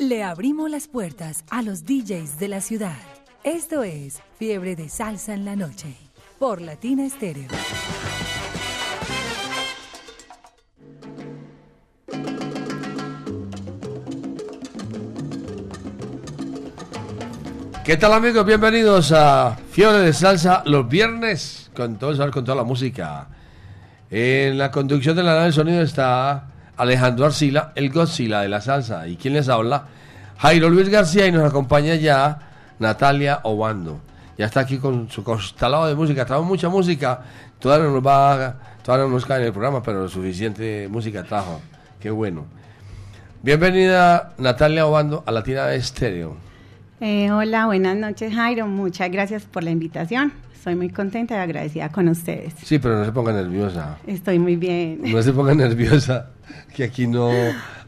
Le abrimos las puertas a los DJs de la ciudad. Esto es Fiebre de Salsa en la Noche por Latina Estéreo. ¿Qué tal amigos? Bienvenidos a Fiebre de Salsa los viernes con todo con toda la música. En la conducción de la nave de sonido está Alejandro Arcila, el Godzilla de la salsa. ¿Y quién les habla? Jairo Luis García y nos acompaña ya Natalia Obando. Ya está aquí con su constelado de música. Trajo mucha música. Todavía no nos va, todavía no nos cae en el programa, pero suficiente música trajo. Qué bueno. Bienvenida Natalia Obando a Latina Estéreo. Eh, hola, buenas noches Jairo. Muchas gracias por la invitación. Estoy muy contenta y agradecida con ustedes. Sí, pero no se ponga nerviosa. Estoy muy bien. No se ponga nerviosa, que aquí no,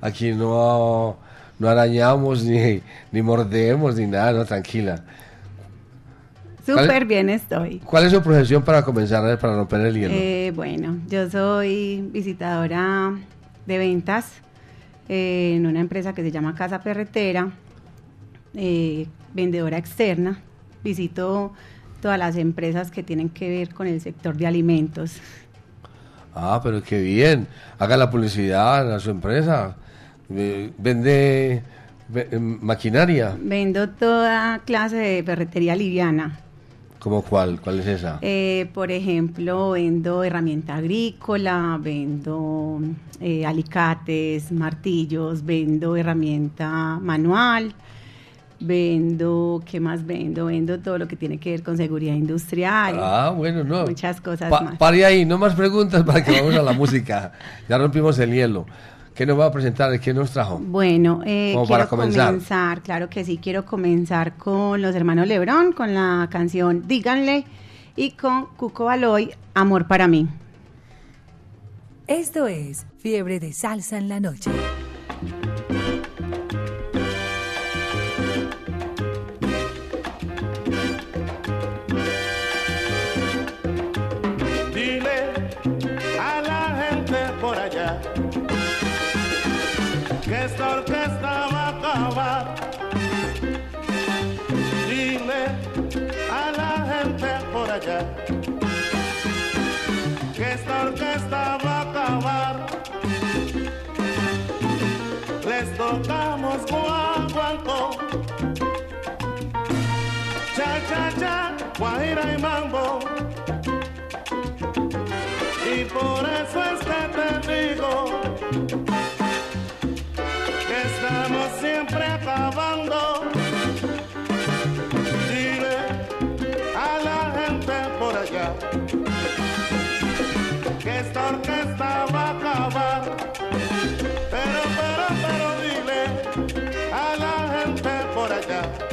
aquí no, no arañamos ni, ni mordemos ni nada, no, tranquila. Súper bien estoy. ¿Cuál es su profesión para comenzar, para romper el hielo? Eh, bueno, yo soy visitadora de ventas eh, en una empresa que se llama Casa Perretera, eh, vendedora externa. Visito todas las empresas que tienen que ver con el sector de alimentos. Ah, pero qué bien. Haga la publicidad a su empresa. Vende maquinaria. Vendo toda clase de ferretería liviana. ¿Cómo cuál? ¿Cuál es esa? Eh, por ejemplo, vendo herramienta agrícola, vendo eh, alicates, martillos, vendo herramienta manual, Vendo, ¿qué más vendo? Vendo todo lo que tiene que ver con seguridad industrial. Ah, bueno, no. Muchas cosas más. Pare ahí, no más preguntas para que vamos a la música. Ya rompimos el hielo. ¿Qué nos va a presentar? ¿Qué nos trajo? Bueno, eh, quiero para comenzar. claro que sí, quiero comenzar con los hermanos Lebrón, con la canción Díganle y con Cuco Baloy, Amor para mí. Esto es Fiebre de Salsa en la Noche. Que esta orquesta va a acabar. Les tocamos guaguancó, cha cha cha, guajira y mambo. Y por eso es que te digo por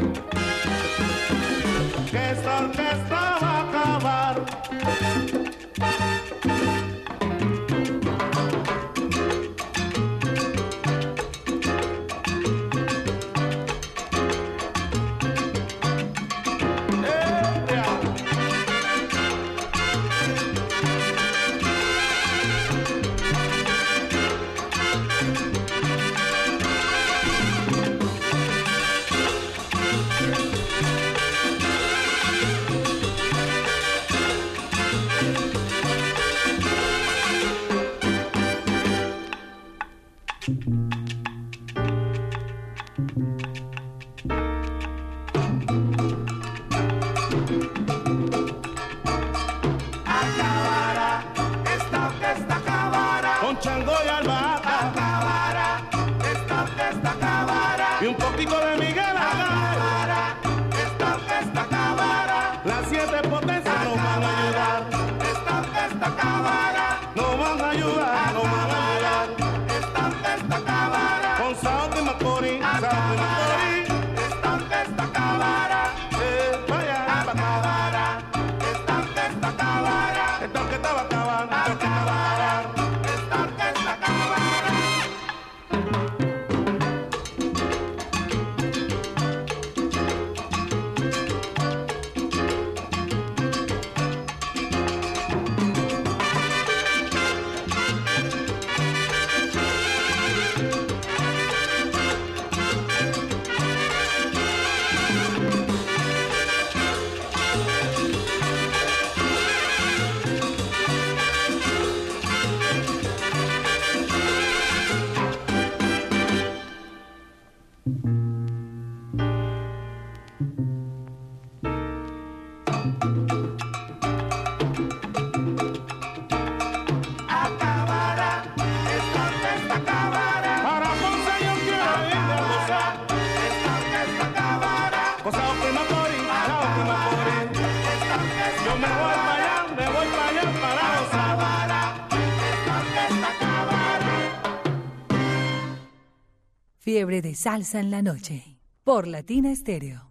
Fiebre de Salsa en la Noche. Por Latina Estéreo.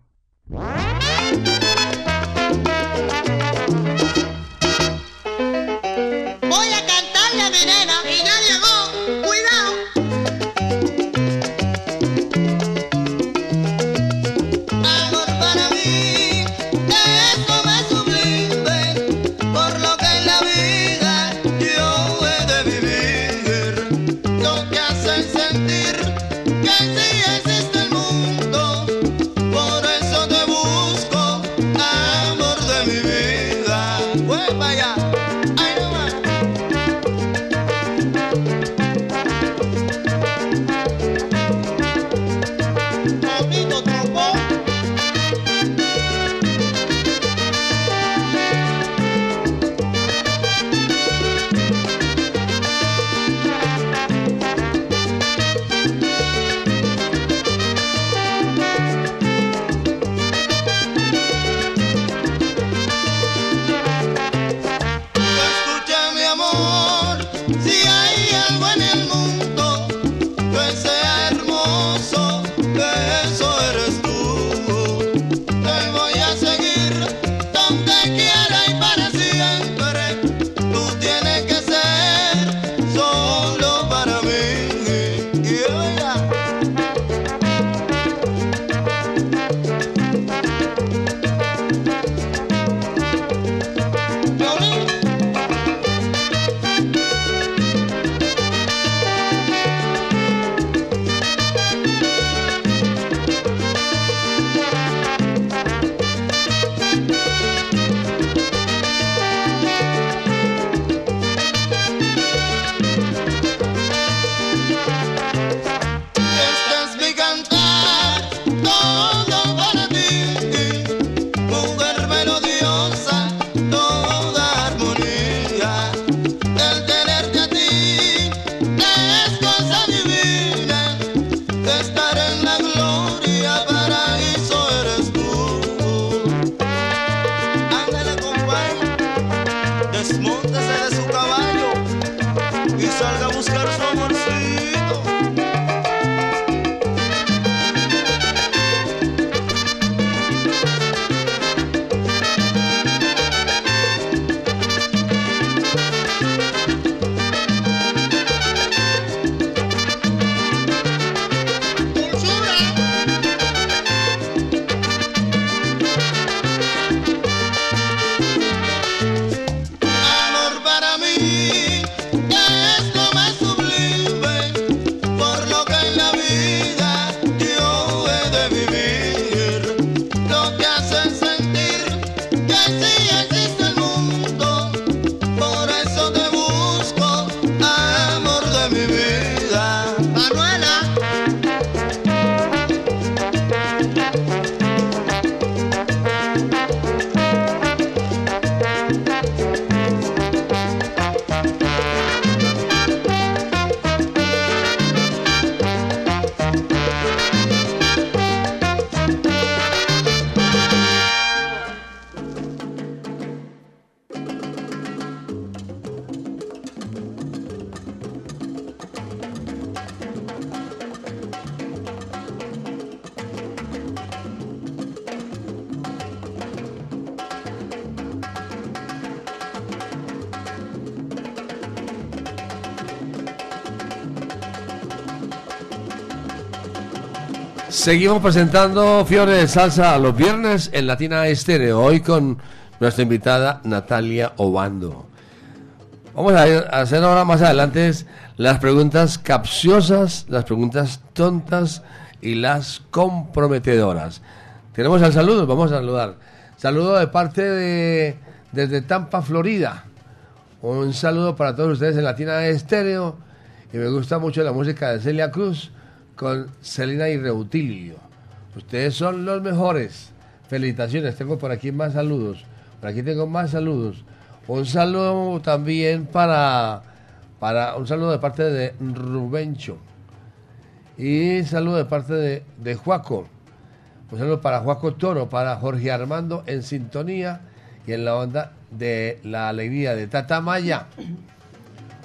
Seguimos presentando Fiore de Salsa los viernes en Latina Estéreo. Hoy con nuestra invitada Natalia Obando. Vamos a hacer ahora más adelante las preguntas capciosas, las preguntas tontas y las comprometedoras. Tenemos al saludo, vamos a saludar. Saludo de parte de desde Tampa, Florida. Un saludo para todos ustedes en Latina Estéreo. Y me gusta mucho la música de Celia Cruz con Celina y Reutilio. Ustedes son los mejores. Felicitaciones. Tengo por aquí más saludos. Por aquí tengo más saludos. Un saludo también para, para un saludo de parte de Rubencho. Y saludo de parte de, de Juaco. Un saludo para Juaco Toro, para Jorge Armando en sintonía y en la onda de la alegría de Tata Maya.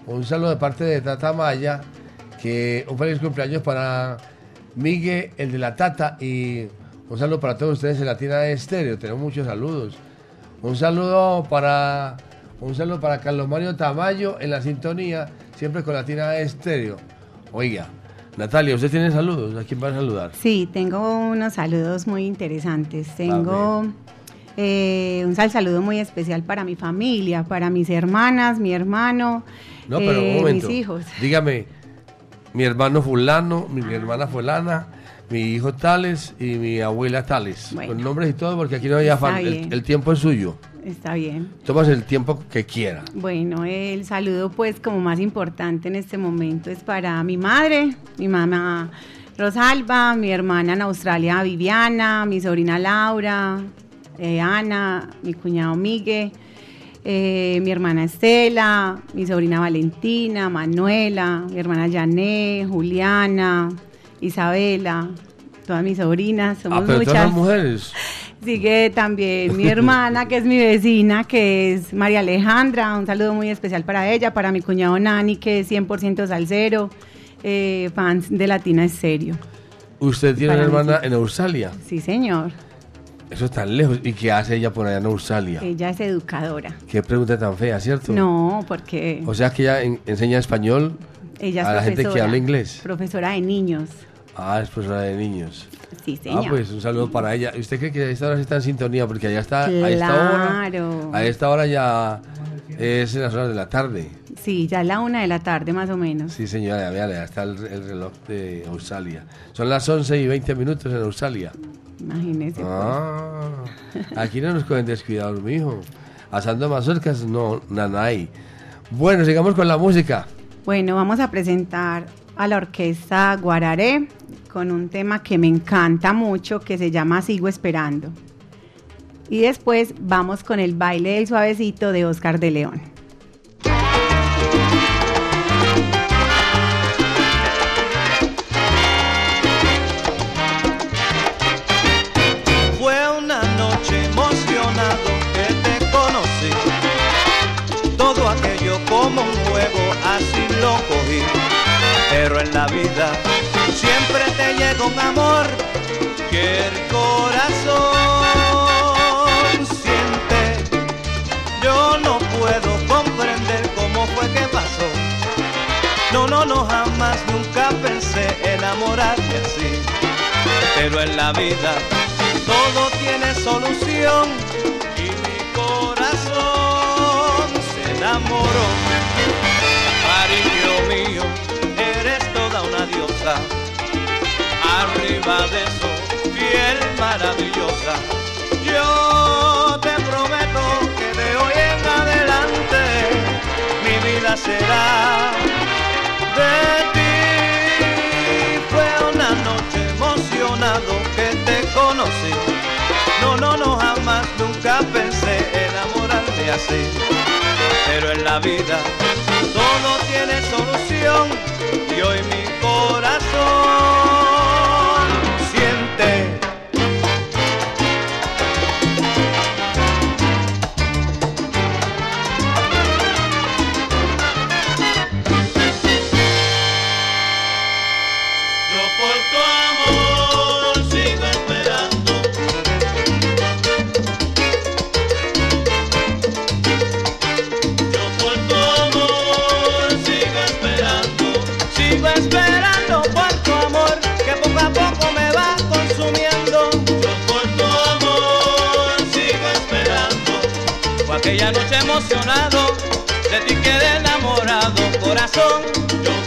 Un saludo de parte de Tata Maya, que un feliz cumpleaños para Miguel, el de la Tata, y un saludo para todos ustedes en Latina Estéreo. Tenemos muchos saludos. Un saludo para un saludo para Carlos Mario Tamayo en la sintonía, siempre con Latina Estéreo. Oiga, Natalia, ¿usted tiene saludos? ¿A quién va a saludar? Sí, tengo unos saludos muy interesantes. Tengo eh, un sal saludo muy especial para mi familia, para mis hermanas, mi hermano, No, pero un eh, momento. mis hijos. Dígame, mi hermano fulano, mi, mi hermana fulana, mi hijo tales y mi abuela tales. Bueno. Con nombres y todo, porque aquí no hay afán. El, el tiempo es suyo. Está bien. Tomas el tiempo que quiera. Bueno, el saludo pues como más importante en este momento es para mi madre, mi mamá Rosalba, mi hermana en Australia Viviana, mi sobrina Laura, eh, Ana, mi cuñado Miguel, eh, mi hermana Estela, mi sobrina Valentina, Manuela, mi hermana Jané, Juliana, Isabela, todas mis sobrinas, somos ah, pero muchas. todas las mujeres. Sigue también mi hermana, que es mi vecina, que es María Alejandra. Un saludo muy especial para ella, para mi cuñado Nani, que es 100% salsero, eh, fans de Latina es serio. Usted tiene Para una hermana en Australia. Sí, señor. Eso es tan lejos. ¿Y qué hace ella por allá en Australia? Ella es educadora. Qué pregunta tan fea, ¿cierto? No, porque O sea que ella en- enseña español ella es a la gente que habla inglés. Profesora de niños. Ah, es profesora de niños. Sí, señor. Ah, pues un saludo para ella. ¿Usted cree que a esta hora está en sintonía? Porque allá está, a esta hora, Claro. a esta hora ya es en las horas de la tarde. Sí, ya es la una de la tarde más o menos. Sí, señora, vea, ya está el, el reloj de Australia. Son las 11 y 20 minutos en Australia. Imagínese. pues. Ah, aquí no nos cogen descuidados, mijo. Asando mazorcas, no, nanay. Bueno, sigamos con la música. Bueno, vamos a presentar a la orquesta Guararé con un tema que me encanta mucho que se llama Sigo Esperando. Y después vamos con el baile del suavecito de Oscar de León. Pero en la vida siempre te llega un amor que el corazón siente. Yo no puedo comprender cómo fue que pasó. No, no, no, jamás, nunca pensé enamorarme así pero en la vida todo tiene solución y mi corazón se enamoró. Cariño mío, eres toda una diosa, arriba de eso, fiel, maravillosa. Yo te prometo que de hoy en adelante mi vida será de ti. Fue una noche emocionado que te conocí. No, no, no, jamás, nunca pensé enamorarme así. Pero en la vida todo tiene solución y hoy mi corazón aquella noche emocionado, de ti quedé enamorado, corazón. Yo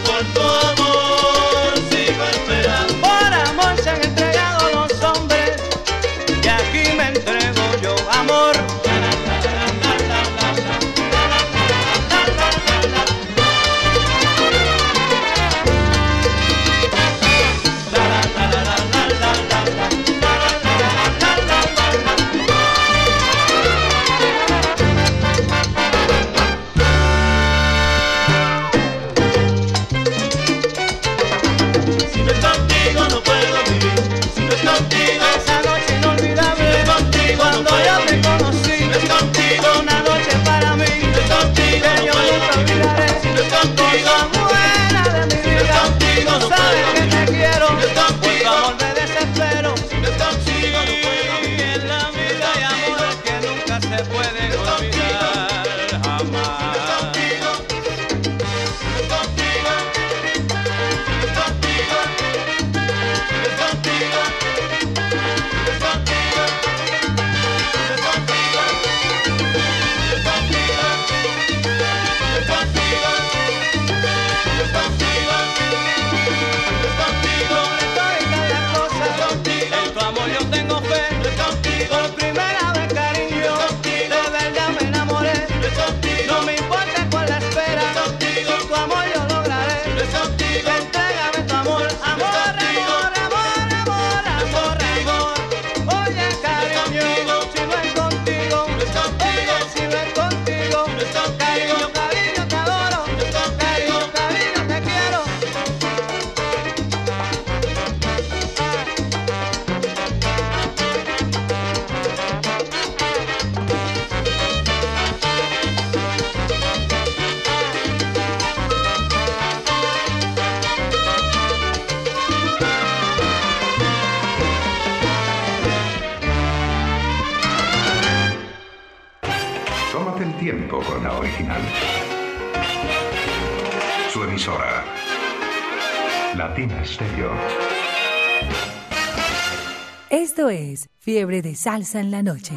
Fiebre de salsa en la noche.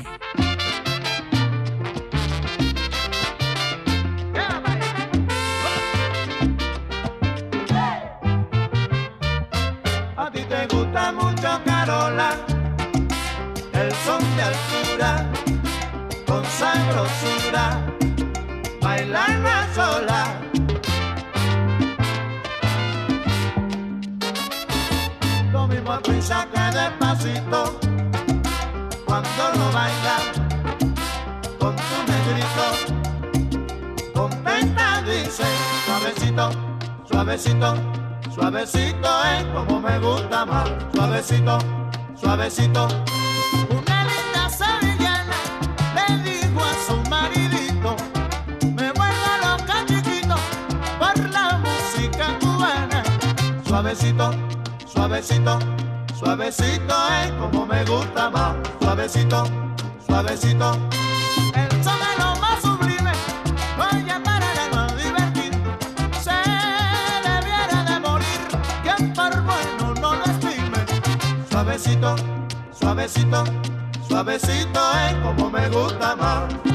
suavecito. Una linda sevillana le dijo a su maridito, me vuelvo loca chiquito por la música cubana. Suavecito, suavecito, suavecito es como me gusta más. Suavecito, suavecito. El sol más sublime, voy a parar a no divertir. Se debiera de morir, quien por bueno no lo estime. Suavecito Suavecito, suavecito es como me gusta más.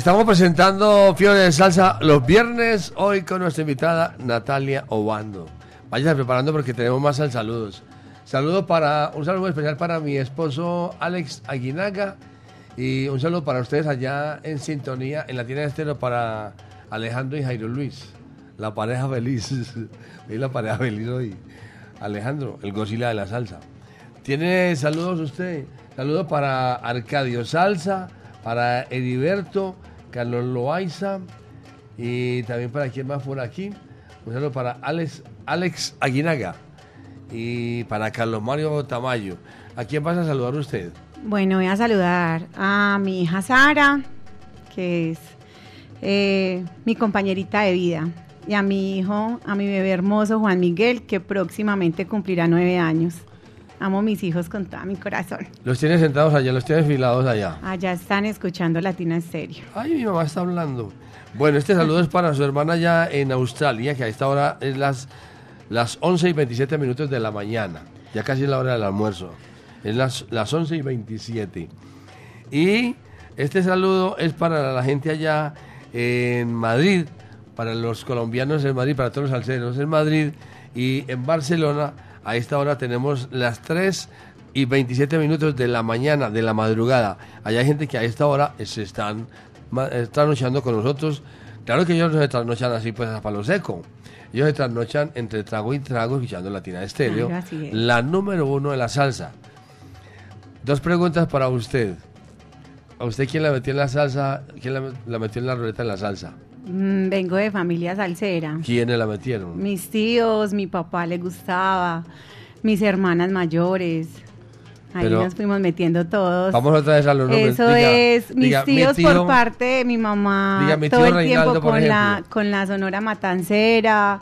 Estamos presentando Fiebre de Salsa los viernes, hoy con nuestra invitada Natalia Obando. Váyase preparando porque tenemos más al saludos. Saludo para, un saludo especial para mi esposo Alex Aguinaga y un saludo para ustedes allá en sintonía en la tienda de estero para Alejandro y Jairo Luis, la pareja feliz. y la pareja feliz hoy. Alejandro, el Godzilla de la salsa. ¿Tiene saludos usted? Saludos para Arcadio Salsa, para Heriberto, Carlos Loaiza y también para quien más por aquí. Un saludo para Alex, Alex Aguinaga y para Carlos Mario Tamayo. ¿A quién vas a saludar usted? Bueno, voy a saludar a mi hija Sara, que es eh, mi compañerita de vida, y a mi hijo, a mi bebé hermoso Juan Miguel, que próximamente cumplirá nueve años. Amo mis hijos con todo mi corazón. Los tiene sentados allá, los tiene filados allá. Allá están escuchando Latina Estéreo. Ay, mi mamá está hablando. Bueno, este saludo es para su hermana allá en Australia, que a esta hora es las, las 11 y 27 minutos de la mañana. Ya casi es la hora del almuerzo. Es las, las 11 y 27. Y este saludo es para la gente allá en Madrid, para los colombianos en Madrid, para todos los salseros en Madrid y en Barcelona. A esta hora tenemos las 3 y 27 minutos de la mañana, de la madrugada. Allá hay gente que a esta hora se están trasnochando con nosotros. Claro que ellos no se trasnochan así pues a palo seco. Ellos se trasnochan entre trago y trago escuchando Latina Estéreo, Claro, así es. la número uno de la salsa. Dos preguntas para usted. ¿A usted quién la metió en la salsa? ¿Quién la, la metió en la ruleta en la salsa? Mm, vengo de familia salsera. ¿Quiénes la metieron? Mis tíos, mi papá le gustaba, mis hermanas mayores. Ahí Pero- nos fuimos metiendo todos. Vamos otra vez a los nombres. Eso Diga- es, mis diga, mi tíos tío- por parte de mi mamá, Diga, mi todo tío el Reinaldo, tiempo con la, con la Sonora Matancera,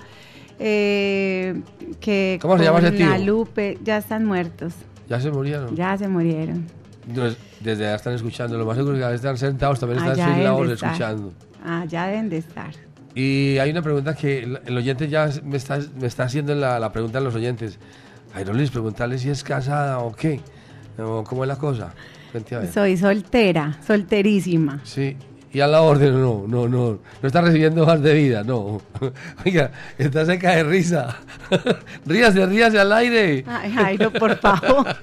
eh, que ¿Cómo se llama ese con la tío? Lupe, ya están muertos, Ya se murieron. ya se murieron. No, Desde allá están escuchando. Lo más seguro es que están sentados, también están sin la escuchando. Allá deben de estar. Y hay una pregunta que el, el oyente ya me está, me está haciendo la, la pregunta a los oyentes. Jairo Luis, preguntarle si es casada o qué. O cómo es la cosa. Cuente a ver. Soy soltera, solterísima. Sí. Y a la orden, no, no, no. No está recibiendo hojas de vida, no. Oiga, está seca de risa. ríase, ríase al aire. Ay, Jairo, por favor.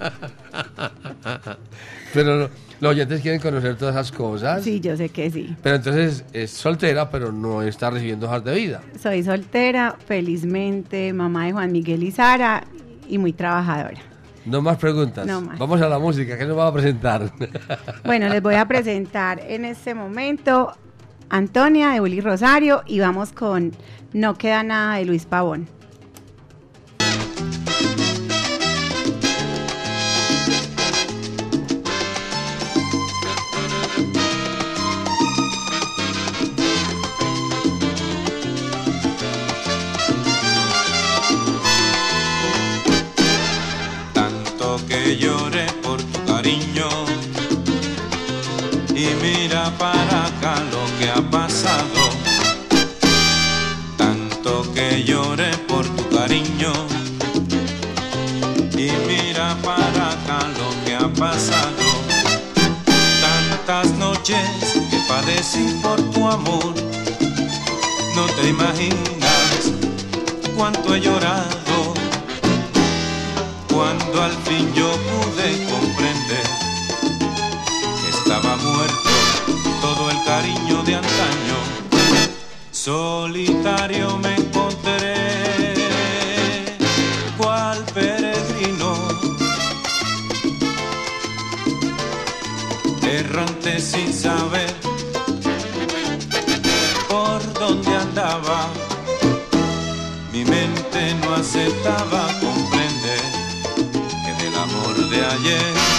Pero no, los oyentes quieren conocer todas esas cosas. Sí, yo sé que sí. Pero entonces es soltera, pero no está recibiendo hojas de vida. Soy soltera, felizmente, mamá de Juan Miguel y Sara y muy trabajadora. No más preguntas. No más. Vamos a la música, ¿qué nos va a presentar? Bueno, les voy a presentar en este momento Antonia de Uli Rosario y vamos con No queda nada de Luis Pavón. Por tu amor. No te imaginas cuánto he llorado. Cuando al fin yo pude comprender que estaba muerto todo el cariño de antaño, solitario aceptaba comprender que del amor de ayer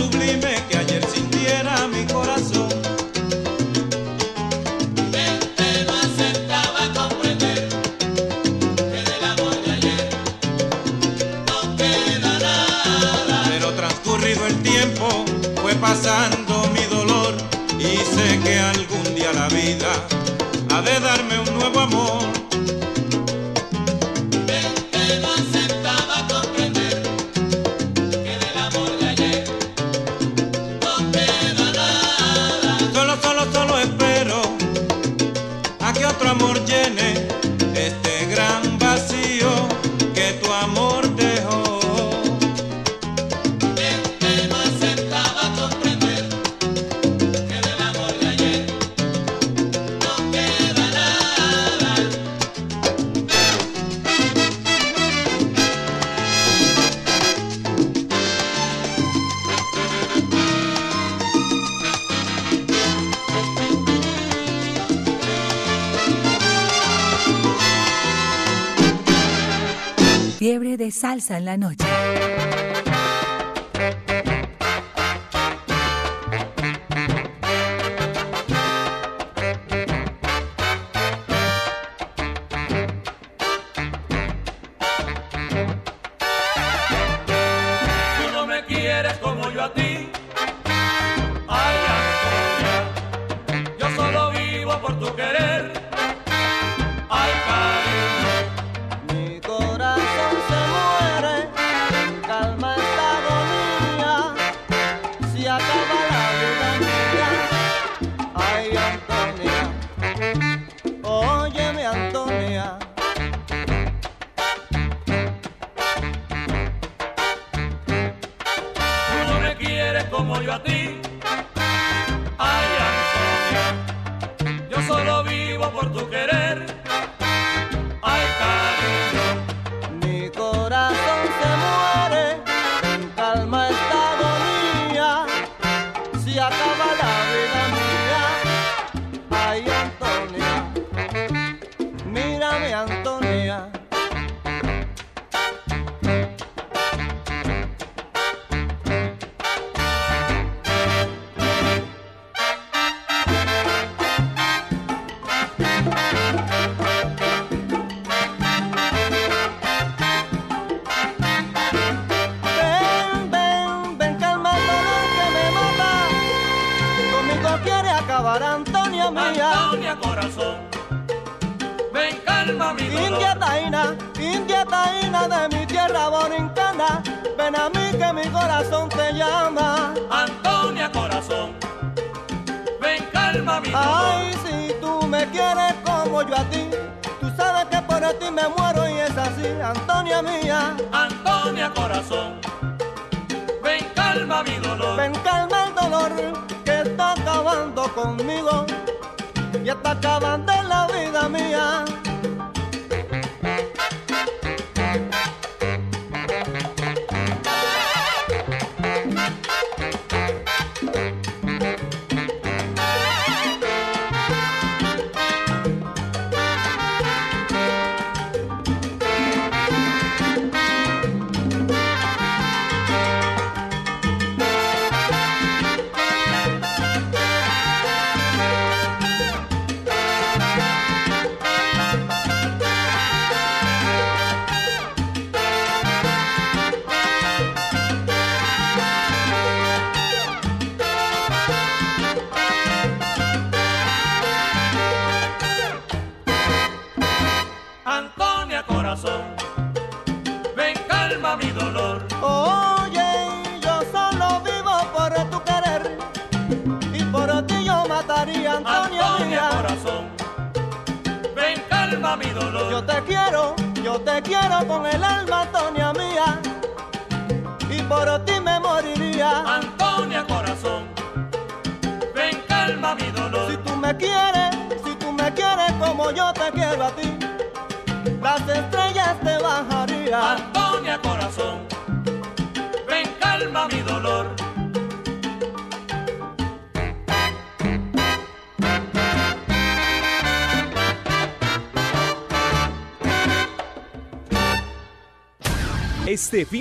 sublime en la noche.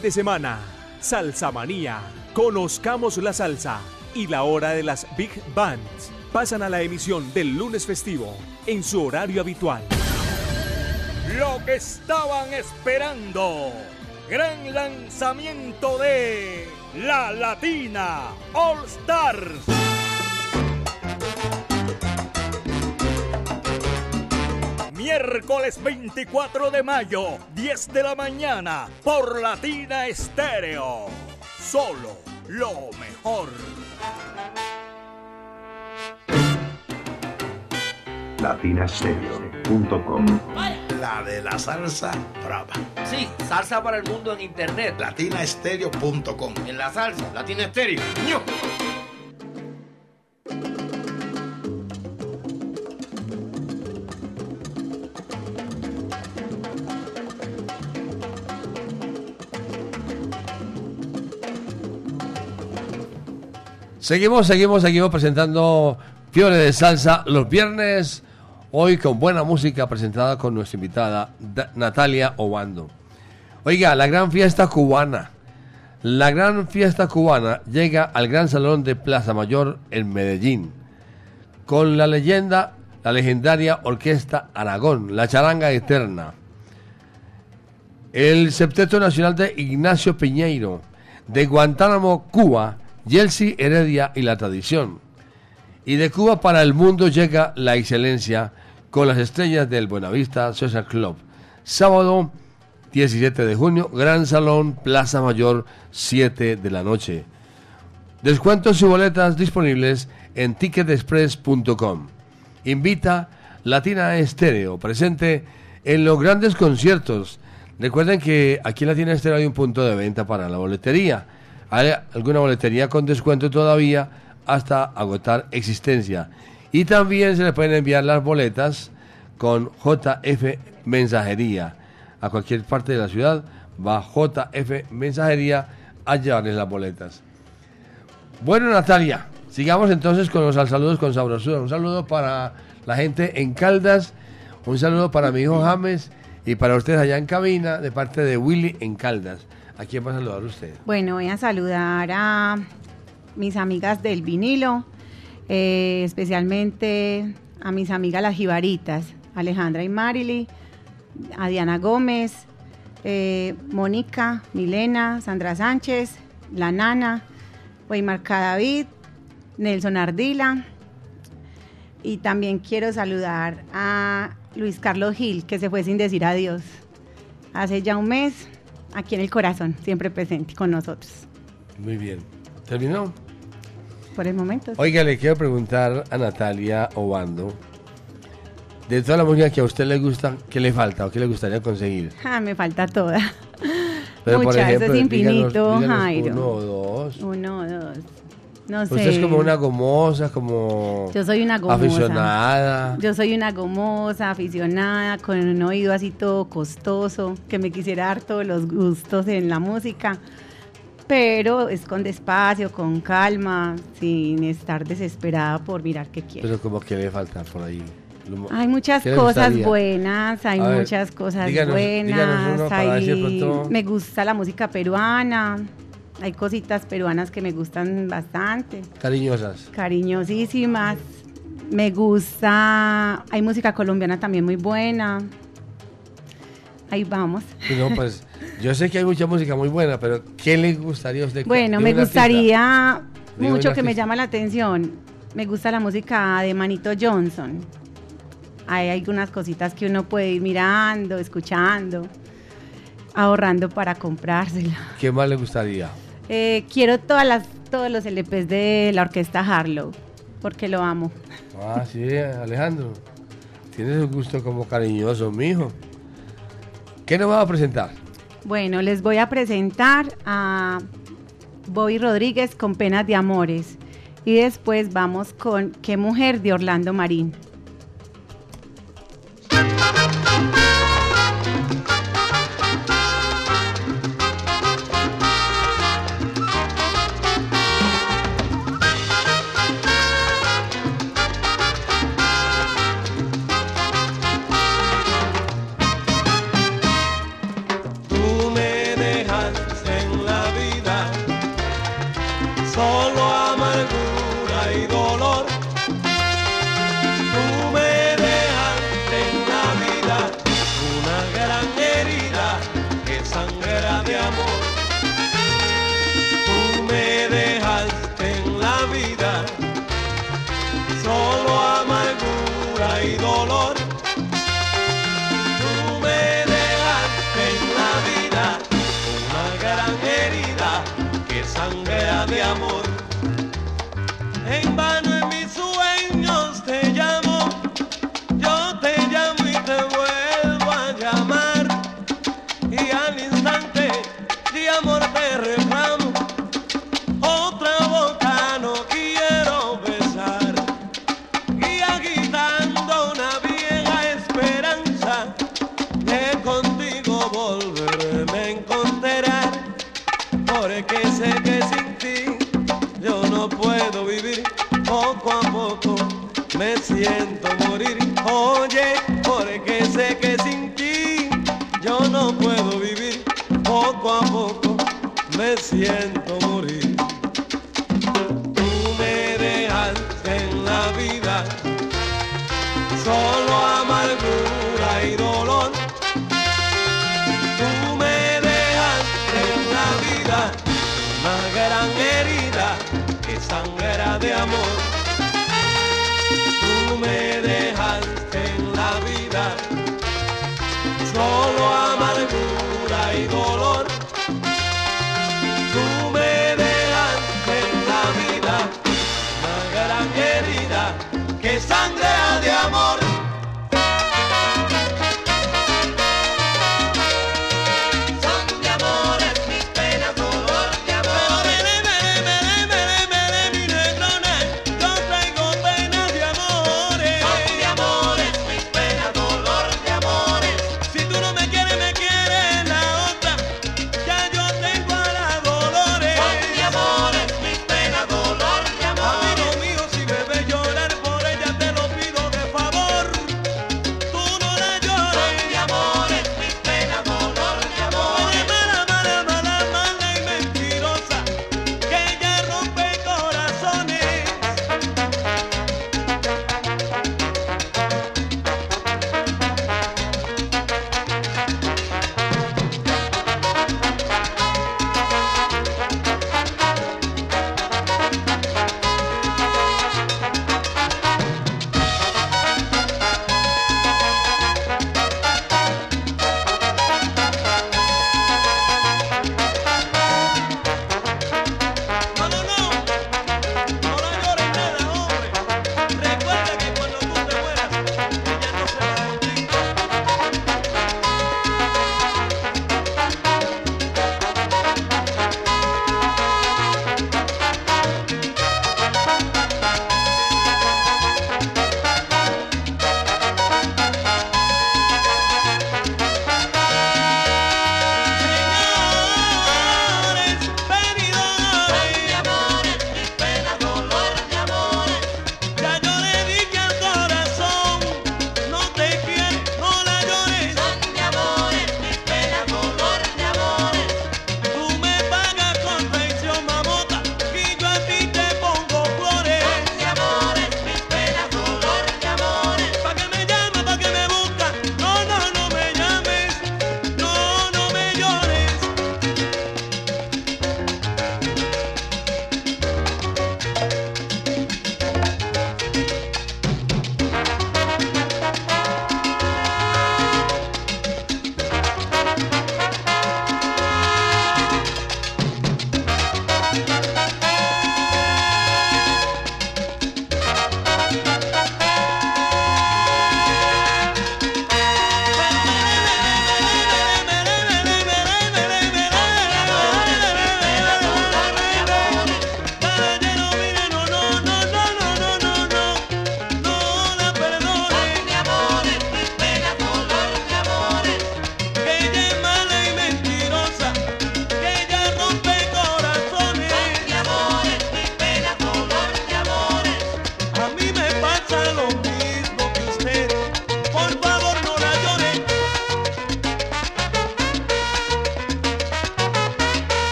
De semana, Salsa Manía, conozcamos la salsa y la hora de las Big Bands pasan a la emisión del lunes festivo en su horario habitual. Lo que estaban esperando. Gran lanzamiento de La Latina All Stars. Miércoles 24 de mayo, 10 de la mañana, por Latina Estéreo. Solo lo mejor. latinastereo.com La de la salsa brava. Sí, salsa para el mundo en internet. Latinastereo.com. En la salsa, Latina Estéreo. Seguimos, seguimos, seguimos presentando Fiore de Salsa los viernes. Hoy con buena música presentada con nuestra invitada Da- Natalia Obando. Oiga, la gran fiesta cubana. La gran fiesta cubana llega al Gran Salón de Plaza Mayor en Medellín. Con la leyenda, la legendaria Orquesta Aragón, la charanga eterna. El Septeto Nacional de Ignacio Piñeiro, de Guantánamo, Cuba, Yelsi Heredia y la tradición. Y de Cuba para el mundo llega la excelencia con las estrellas del Buenavista Social Club. Sábado 17 de junio, Gran Salón, Plaza Mayor, 7 de la noche. Descuentos y boletas disponibles en ticketexpress.com. Invita Latina Estéreo, presente en los grandes conciertos. Recuerden que aquí en Latina Estéreo hay un punto de venta para la boletería. Alguna boletería con descuento todavía hasta agotar existencia. Y también se le pueden enviar las boletas con JF Mensajería. A cualquier parte de la ciudad va JF Mensajería a llevarles las boletas. Bueno, Natalia, sigamos entonces con los saludos con sabrosura. Un saludo para la gente en Caldas, un saludo para mi hijo James y para ustedes allá en cabina de parte de Willy en Caldas. ¿A quién va a saludar usted? Bueno, voy a saludar a mis amigas del vinilo, eh, especialmente a mis amigas las jibaritas, Alejandra y Marily, a Diana Gómez, eh, Mónica, Milena, Sandra Sánchez, La Nana, Weimar David, Nelson Ardila. Y también quiero saludar a Luis Carlos Gil, que se fue sin decir adiós. Hace ya un mes, aquí en el corazón, siempre presente con nosotros. Muy bien. ¿Terminó? Por el momento. Oiga, le quiero preguntar a Natalia Obando, de toda la música que a usted le gusta, ¿qué le falta o qué le gustaría conseguir? Ah, me falta toda. Pero, por Muchas, ejemplo, eso es díganos- infinito, díganos Jairo. uno o dos. Uno o dos. No sé. Usted es como una gomosa, como Yo soy una gomosa. aficionada. Yo soy una gomosa, aficionada, con un oído así todo costoso, que me quisiera dar todos los gustos en la música, pero es con despacio, con calma, sin estar desesperada por mirar qué quiero. Pero como que le falta por ahí. Hay muchas ¿Qué le cosas buenas, hay ver, muchas cosas díganos- buenas. díganos uno para hay- Me gusta la música peruana, hay cositas peruanas que me gustan bastante, Cariñosas. cariñosísimas. Me gusta, hay música colombiana también muy buena. Ahí vamos. No, pues yo sé que hay mucha música muy buena, pero ¿qué le gustaría a usted? Bueno, me artista? gustaría mucho que me llama la atención. Me gusta la música de Manito Johnson. Hay algunas cositas que uno puede ir mirando, escuchando, ahorrando para comprársela. ¿Qué más le gustaría? Eh, quiero todas las, todos los LPs de la orquesta Harlow, porque lo amo. Ah, sí, Alejandro. Tienes un gusto como cariñoso, mijo. ¿Qué nos va a presentar? Bueno, les voy a presentar a Bobby Rodríguez con Penas de Amores. Y después vamos con Qué Mujer de Orlando Marín.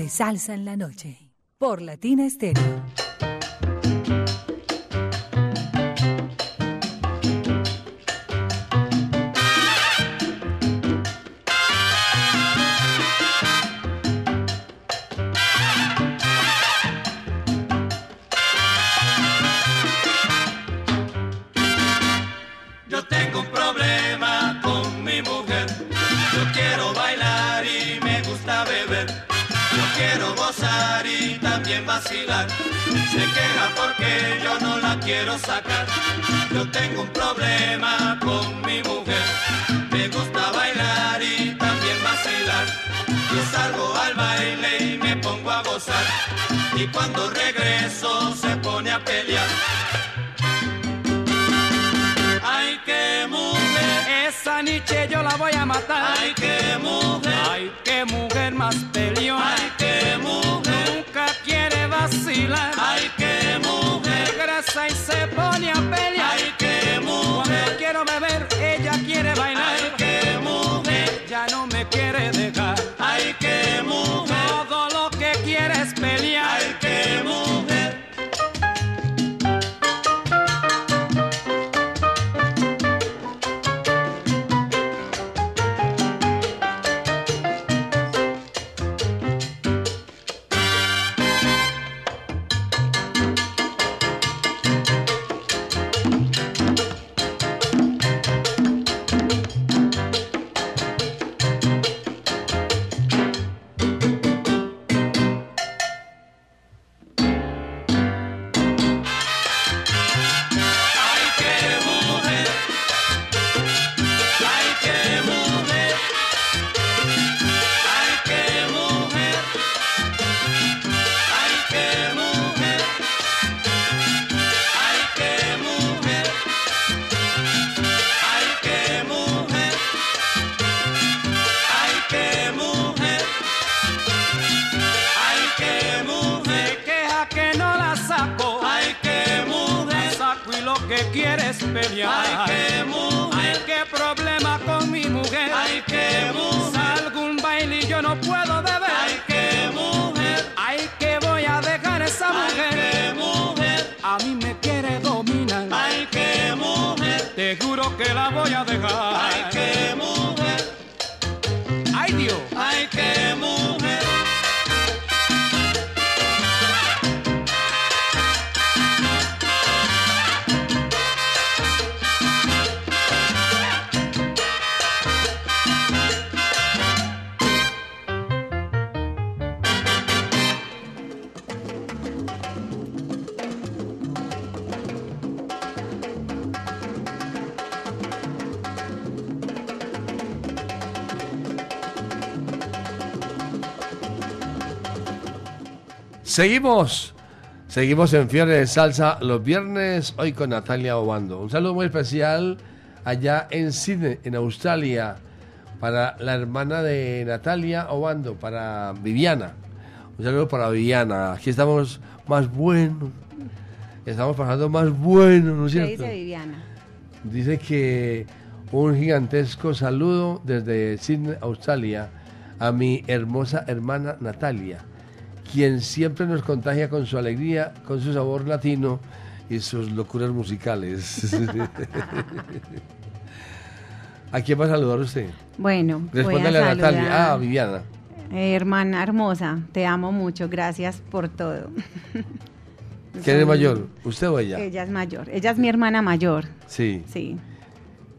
De salsa en la noche. Por Latina Estéreo. hay que Seguimos. Seguimos en Fiebre de Salsa los viernes, hoy con Natalia Obando. Un saludo muy especial allá en Sydney, en Australia, para la hermana de Natalia Obando, para Viviana. Un saludo para Viviana. Aquí estamos más buenos. Estamos pasando más bueno, ¿no es ¿Qué cierto? dice Viviana? Dice que un gigantesco saludo desde Sydney, Australia, a mi hermosa hermana Natalia, quien siempre nos contagia con su alegría, con su sabor latino y sus locuras musicales. ¿A quién va a saludar usted? Bueno, voy a Respóndale a, Natalia. Ah, Viviana. Eh, hermana hermosa, te amo mucho, gracias por todo. ¿Quién es mayor? ¿Usted o ella? Ella es mayor, ella es mi hermana mayor, Sí. sí.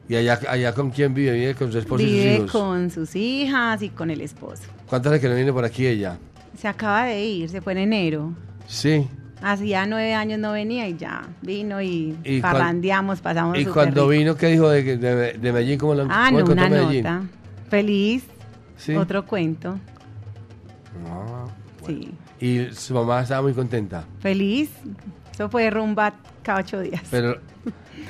¿Y allá, allá con quién vive? ¿Vive con su esposo y sus Vive hijos? con sus hijas y con el esposo. ¿Cuántas veces que no viene por aquí ella? Se acaba de ir, se fue en enero. Sí. Hacía nueve años no venía y ya vino y, ¿Y parrandeamos, pasamos ¿Y cuando rico. vino qué dijo de, de, de Medellín? ¿Cómo lo Ah, no, una Medellín? nota. Feliz. Sí. Otro cuento. Ah, Sí. Y su mamá estaba muy contenta. Feliz. Eso fue rumba cada ocho días. Pero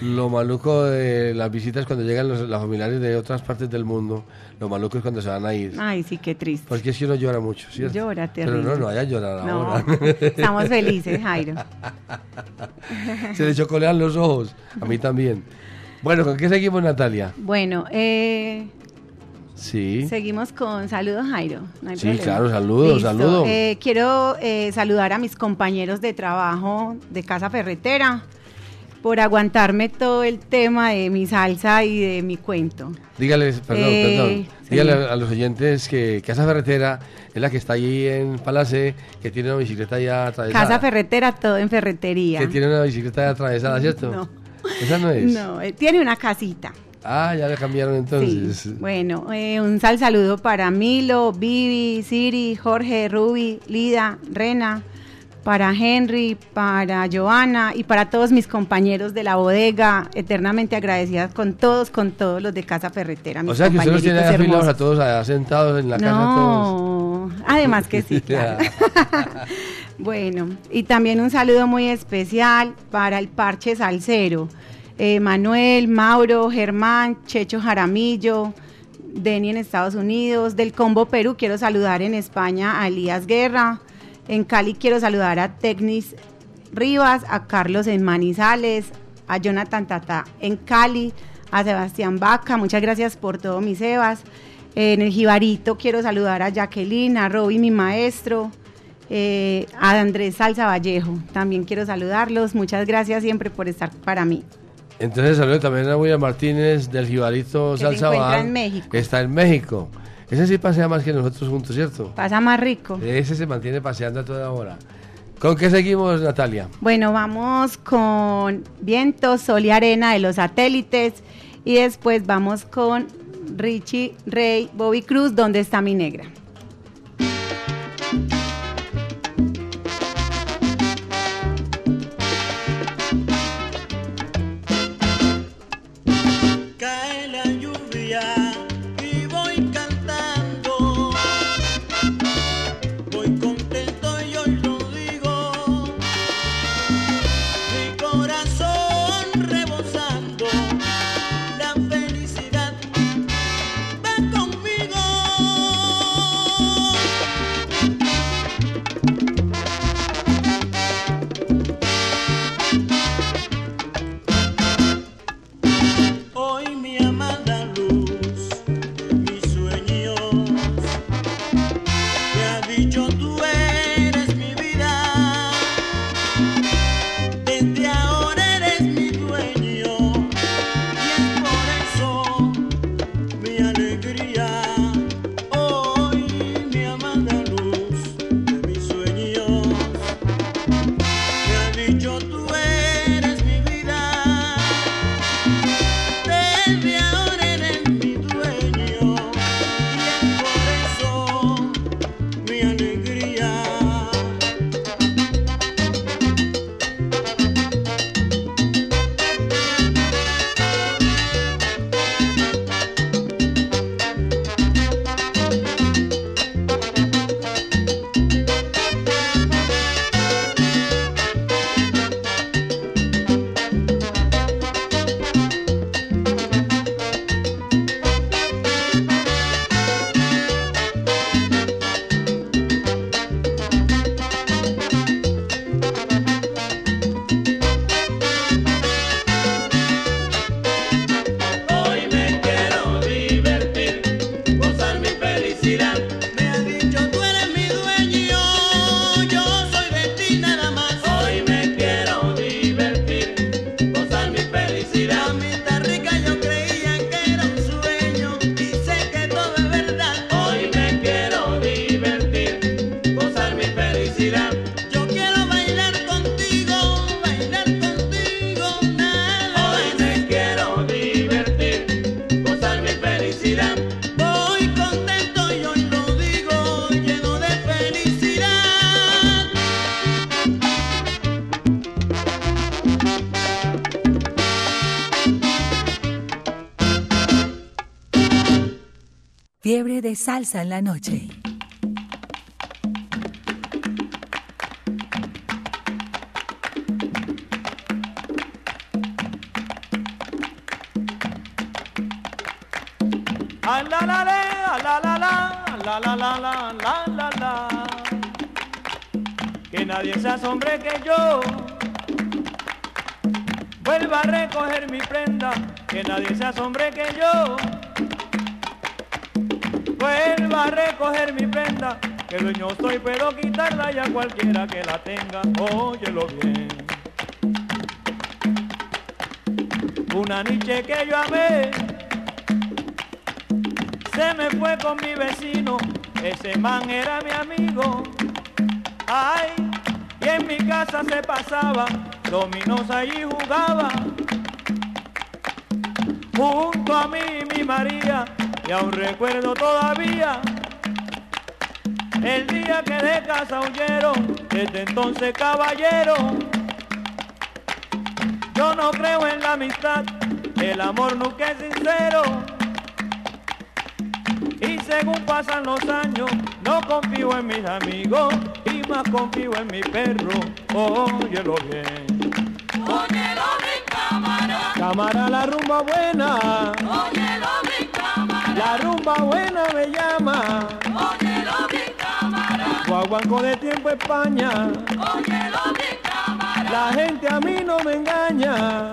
lo maluco de las visitas cuando llegan los, los familiares de otras partes del mundo, lo maluco es cuando se van a ir. Ay, sí, qué triste. Porque es que uno llora mucho, ¿cierto? Llora Pero terrible. no, no vaya a llorar No, ahora. estamos felices, Jairo. se le chocolean los ojos. A mí también. Bueno, ¿con qué seguimos, Natalia? Bueno, eh, Sí. Seguimos con saludos, Jairo. no hay Sí, problema. claro, saludos, saludos. Eh, quiero eh, saludar a mis compañeros de trabajo de Casa Ferretera por aguantarme todo el tema de mi salsa y de mi cuento. Dígales, perdón, Eh, perdón. Dígale a, a los oyentes que Casa Ferretera es la que está allí en Palace, que tiene una bicicleta ya atravesada. Casa Ferretera, todo en ferretería. Que tiene una bicicleta ya atravesada, ¿cierto? No. Esa no es. No, eh, tiene una casita. Ah, ya le cambiaron entonces. Sí. Bueno, eh, un sal saludo para Milo, Vivi, Siri, Jorge, Ruby, Lida, Rena, para Henry, para Joana y para todos mis compañeros de la bodega, eternamente agradecidas con todos, con todos los de Casa Ferretera. O sea que usted los tiene ahí compañeritos afilados a todos, sentados en la casa todos. No, además que sí, claro. Bueno, y también un saludo muy especial para el Parche Salcero. Eh, Manuel, Mauro, Germán, Checho Jaramillo, Deni en Estados Unidos, del Combo Perú quiero saludar en España a Elías Guerra, en Cali quiero saludar a Tecnis Rivas, a Carlos en Manizales, a Jonathan Tata en Cali, a Sebastián Vaca, muchas gracias por todo mis Sebas. En el Jibarito quiero saludar a Jacqueline, a Roby, mi maestro, eh, a Andrés Salsa Vallejo. También quiero saludarlos. Muchas gracias siempre por estar para mí. Entonces saludo también a William Martínez del se Salsa en México. que está en México. Ese sí pasea más que nosotros juntos, ¿cierto? Pasa más rico. Ese se mantiene paseando a toda hora. ¿Con qué seguimos, Natalia? Bueno, vamos con Viento, Sol y Arena de los satélites. Y después vamos con Richie Rey, Bobby Cruz, ¿Dónde está mi negra? Salsa en la noche. Ah, la, la, ah, la, la, ah, la, la, la, la, la, la, la. Que nadie se asombre que yo vuelva a recoger mi prenda. Que nadie se asombre que yo Él va a recoger mi prenda, que dueño soy, puedo quitarla ya cualquiera que la tenga. Óyelo bien. Una noche que yo amé, se me fue con mi vecino, ese man era mi amigo. Ay, y en mi casa se pasaba, dominos allí jugaba. Junto a mí mi María, y aún recuerdo todavía el día que de casa huyeron, desde entonces caballero. Yo no creo en la amistad, el amor nunca es sincero. Y según pasan los años, no confío en mis amigos y más confío en mi perro. Óyelo bien. Óyelo bien, cámara. Cámara la rumba buena. Óyelo. La rumba buena me llama. Óyelo bien, cámara. Guaguanco de tiempo España. Óyelo bien, cámara. La gente a mí no me engaña.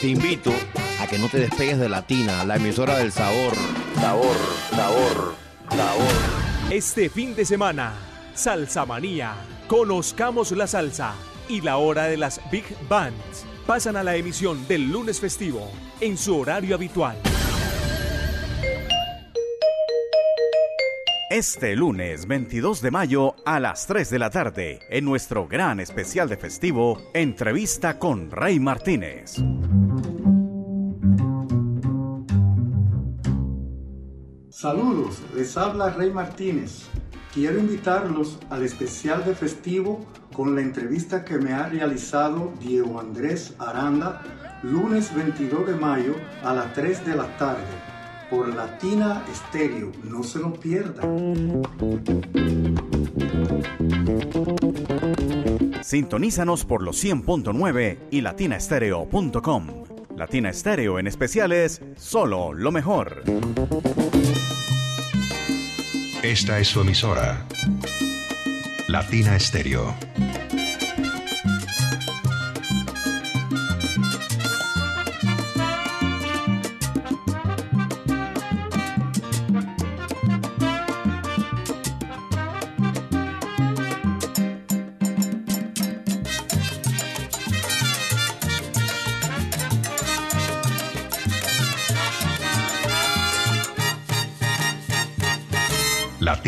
Te invito a que no te despegues de Latina, la emisora del sabor. Sabor, sabor, sabor. Este fin de semana, Salsa Manía. Conozcamos la salsa y la hora de las Big Bands. Pasan a la emisión del lunes festivo en su horario habitual. Este lunes 22 de mayo a las 3 de la tarde, en nuestro gran especial de festivo, entrevista con Rey Martínez. Saludos, les habla Rey Martínez. Quiero invitarlos al especial de festivo con la entrevista que me ha realizado Diego Andrés Aranda lunes 22 de mayo a las 3 de la tarde por Latina Estéreo. No se lo pierdan. Sintonízanos por los 100.9 y latinaestereo.com. Latina Estéreo en especiales, solo lo mejor. Esta es su emisora. Latina Estéreo.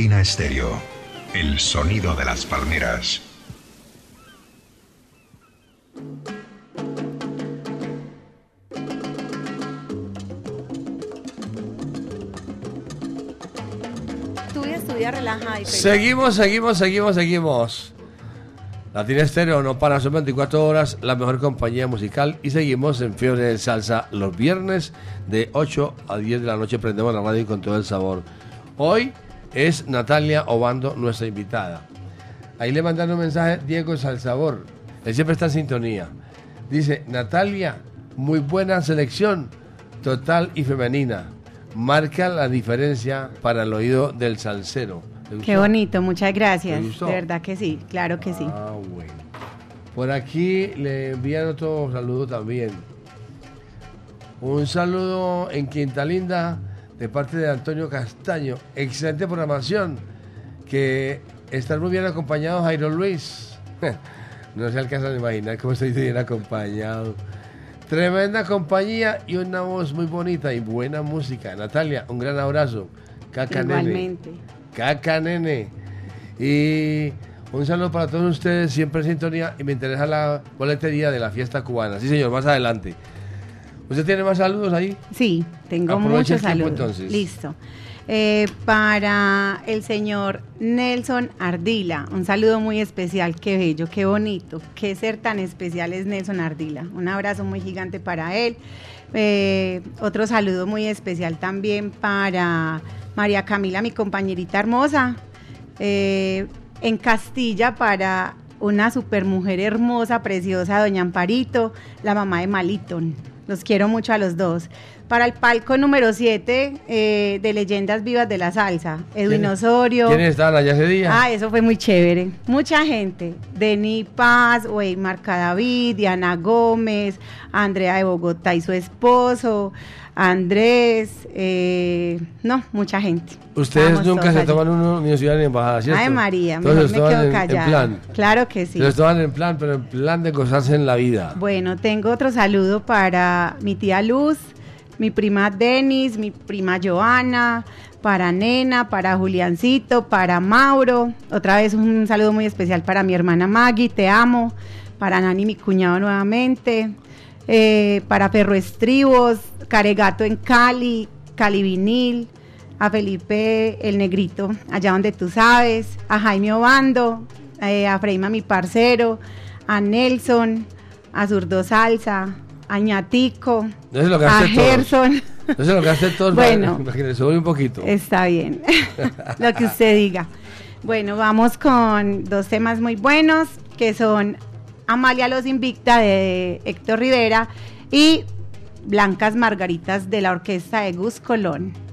Latina Estéreo. El sonido de las palmeras. Estudia, estudia, relaja. y Seguimos, seguimos, seguimos, seguimos. Latina Estéreo no para, son 24 horas, la mejor compañía musical. Y seguimos en Fiebre de Salsa los viernes de 8 a 10 de la noche. Prendemos la radio con todo el sabor. Hoy es Natalia Obando, nuestra invitada. Ahí le mandaron un mensaje Diego Salsabor. Él siempre está en sintonía. Dice, Natalia, muy buena selección, total y femenina. Marca la diferencia para el oído del salsero. ¿Te Qué bonito, muchas gracias. De verdad que sí, claro que sí. Ah, bueno. Por aquí le envían otro saludo también. Un saludo en Quinta Linda de parte de Antonio Castaño. Excelente programación. Que están muy bien acompañados, Jairo Luis. No se alcanzan a imaginar cómo estoy bien acompañado. Tremenda compañía y una voz muy bonita y buena música. Natalia, un gran abrazo. Caca nene. Igualmente. Caca nene. Y un saludo para todos ustedes, siempre en sintonía. Y me interesa la boletería de la fiesta cubana. Sí, señor, más adelante. ¿Usted tiene más saludos ahí? Sí, tengo Aproveche muchos el tiempo, saludos. entonces. Listo. Eh, para el señor Nelson Ardila, un saludo muy especial, qué bello, qué bonito, qué ser tan especial es Nelson Ardila. Un abrazo muy gigante para él. Eh, otro saludo muy especial también para María Camila, mi compañerita hermosa. Eh, en Castilla para una supermujer hermosa, preciosa, doña Amparito, la mamá de Maliton. Los quiero mucho a los dos. Para el palco número 7 de Leyendas Vivas de la Salsa, Edwin ¿Quiénes- Osorio. ¿Quiénes estaban allá ese día? Ah, eso fue muy chévere. Mucha gente. Deni Paz, Weimar David, Diana Gómez, Andrea de Bogotá y su esposo, Andrés, eh, no, mucha gente. Ustedes nunca se allí. toman una universidad ni embajada, ¿cierto? Ay, María, mejor me quedo en- en callada. plan. Claro que sí. Los toman en plan, pero en plan de gozarse en la vida. Bueno, tengo otro saludo para mi tía Luz, mi prima Denis, mi prima Joana, para Nena, para Juliancito, para Mauro. Otra vez un saludo muy especial para mi hermana Maggie, te amo. Para Nani, mi cuñado nuevamente. Eh, para Perro Estribos, Caregato en Cali, Cali Vinil. A Felipe el Negrito, allá donde tú sabes. A Jaime Obando, eh, a Freima, mi parcero. A Nelson, a Zurdo Salsa, a Ñatico, No lo a. Gerson. No se lo gasten todos Bueno. para, para que le sube un poquito. Está bien, lo que usted diga. Bueno, vamos con dos temas muy buenos que son Amalia Los Invicta de Héctor Rivera y Blancas Margaritas de la orquesta de Gus Colón.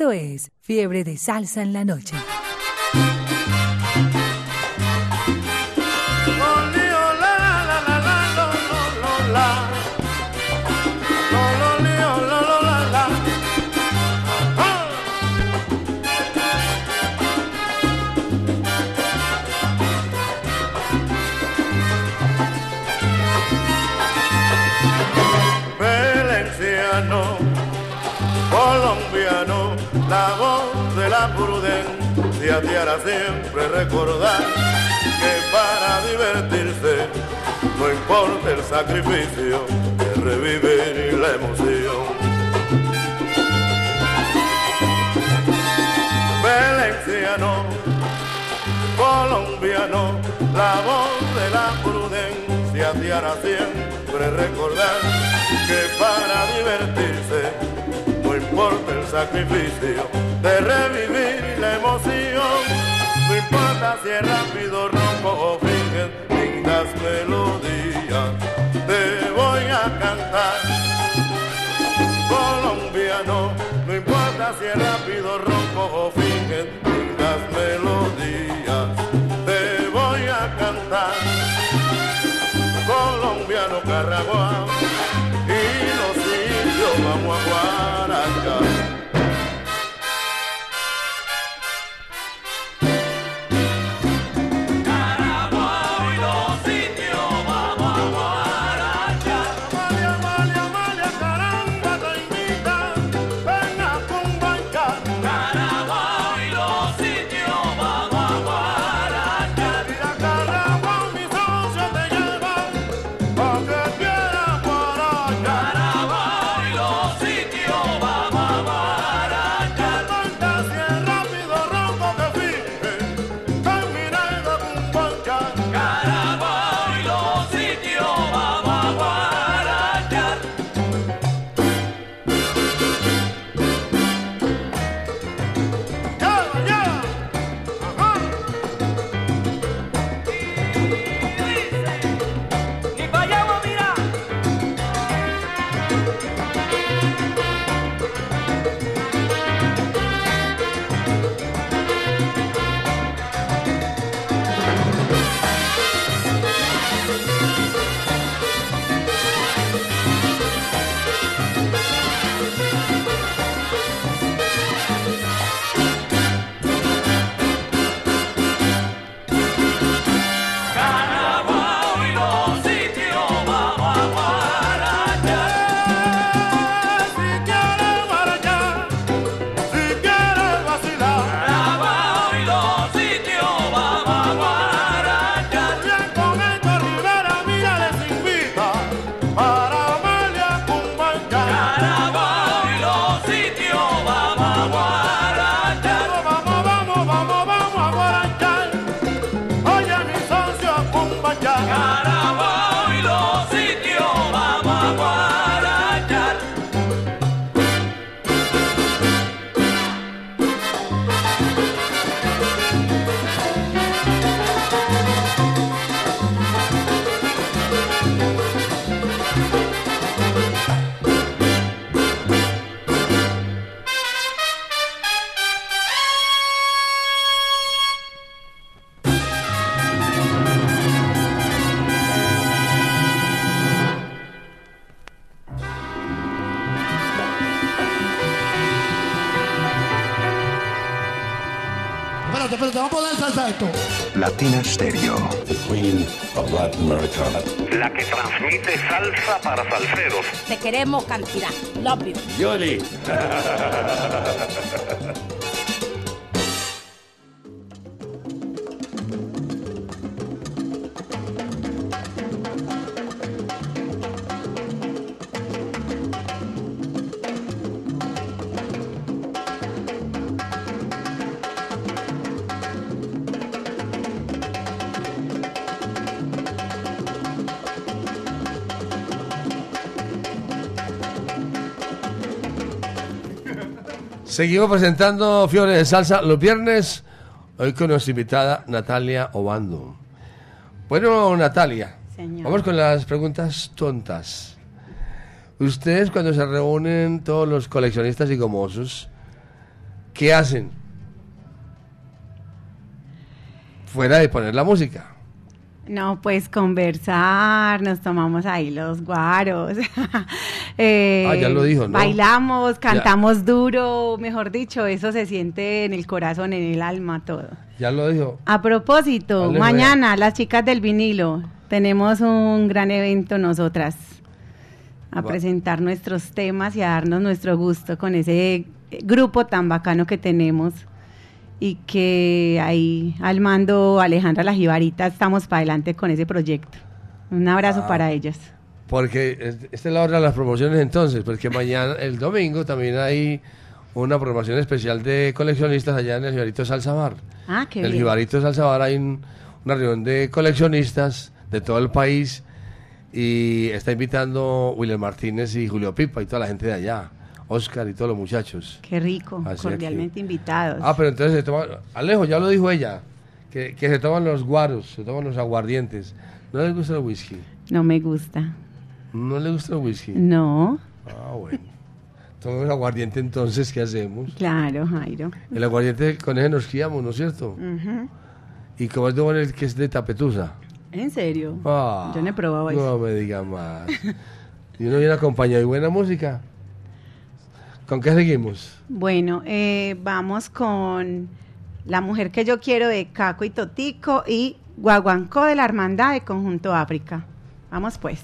Esto es Fiebre de Salsa en la Noche. Voz de la prudencia te hará siempre recordar que para divertirse no importa el sacrificio de revivir la emoción. Valenciano, colombiano, la voz de la prudencia te hará siempre recordar que para divertirse sacrificio de revivir la emoción, no importa si es rápido, ronco o fingen lindas melodías, te voy a cantar. Colombiano, no importa si es rápido, ronco o fingen lindas melodías, te voy a cantar. Colombiano, Carragua Latina Stereo. Queen of Latin America. La que transmite salsa para salseros. Te queremos cantidad. Love you. Yoli. Seguimos presentando Fiore de Salsa los viernes, hoy con nuestra invitada Natalia Obando. Bueno, Natalia, Señor. vamos con las preguntas tontas. Ustedes cuando se reúnen todos los coleccionistas y gomosos, ¿qué hacen? Fuera de poner la música. No, pues conversar, nos tomamos ahí los guaros. Eh, Ah, ya lo dijo, ¿no? Bailamos, cantamos duro, mejor dicho, eso se siente en el corazón, en el alma, todo. Ya lo dijo. A propósito, Dale, mañana las chicas del vinilo tenemos un gran evento nosotras a Va- presentar nuestros temas y a darnos nuestro gusto con ese grupo tan bacano que tenemos y que ahí al mando Alejandra La Jibarita estamos para adelante con ese proyecto. Un abrazo Ah. para ellas. Porque es- esta es la hora de las promociones entonces, porque mañana, el domingo, también hay una promoción especial de coleccionistas allá en el Jibarito Salsa Bar. Ah, qué En el bien. Jibarito Salsa Bar hay un- una reunión de coleccionistas de todo el país y está invitando William Martínez y Julio Pipa y toda la gente de allá, Oscar y todos los muchachos. Qué rico, Así cordialmente invitados. Ah, pero entonces se toma, Alejo, ya lo dijo ella, que, que se toman los guaros, se toman los aguardientes. ¿No les gusta el whisky? No me gusta. ¿No les gusta el whisky? No, Ah, bueno. Tomemos aguardiente entonces, ¿qué hacemos? claro, Jairo. El aguardiente con ese nos guiamos, ¿no es cierto? Ujú. Y como es de bueno el que es de tapetusa. ¿En serio? Ah, Yo no he probado No eso. me diga más. y uno viene acompañado y buena música. ¿Con qué seguimos? Bueno, eh, vamos con La mujer que yo quiero de Caco y Totico y Guaguancó de la Hermandad de Conjunto África. Vamos pues.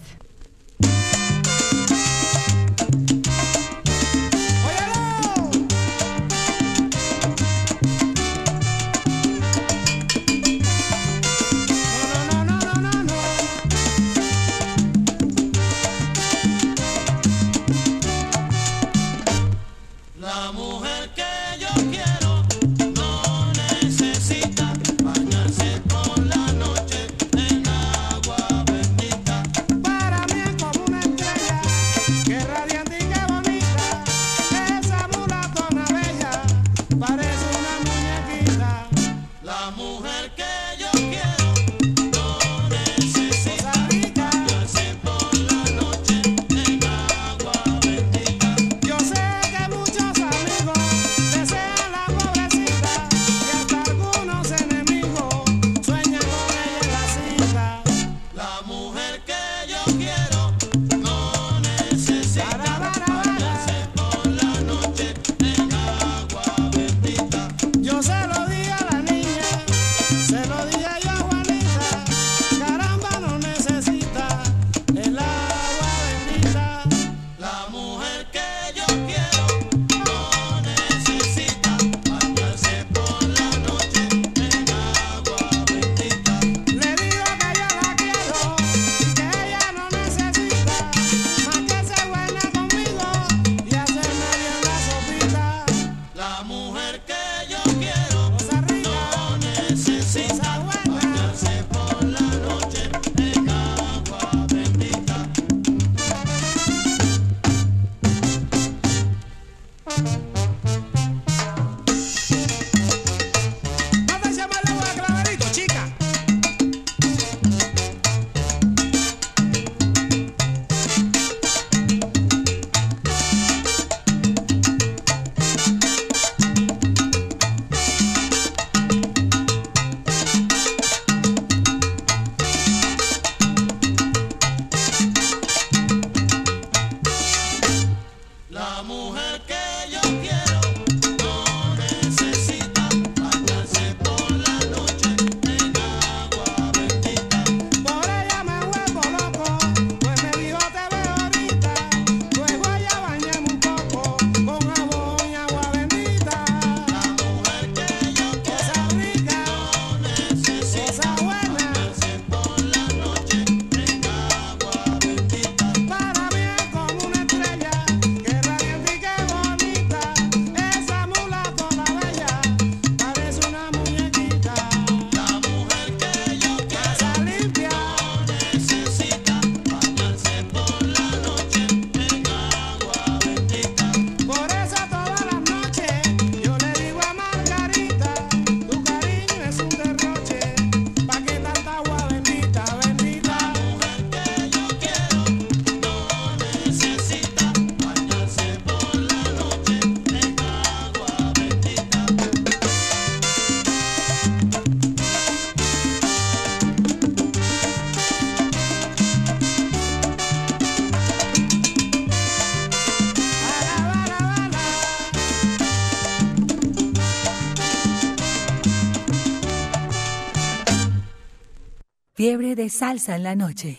Fiebre de salsa en la noche.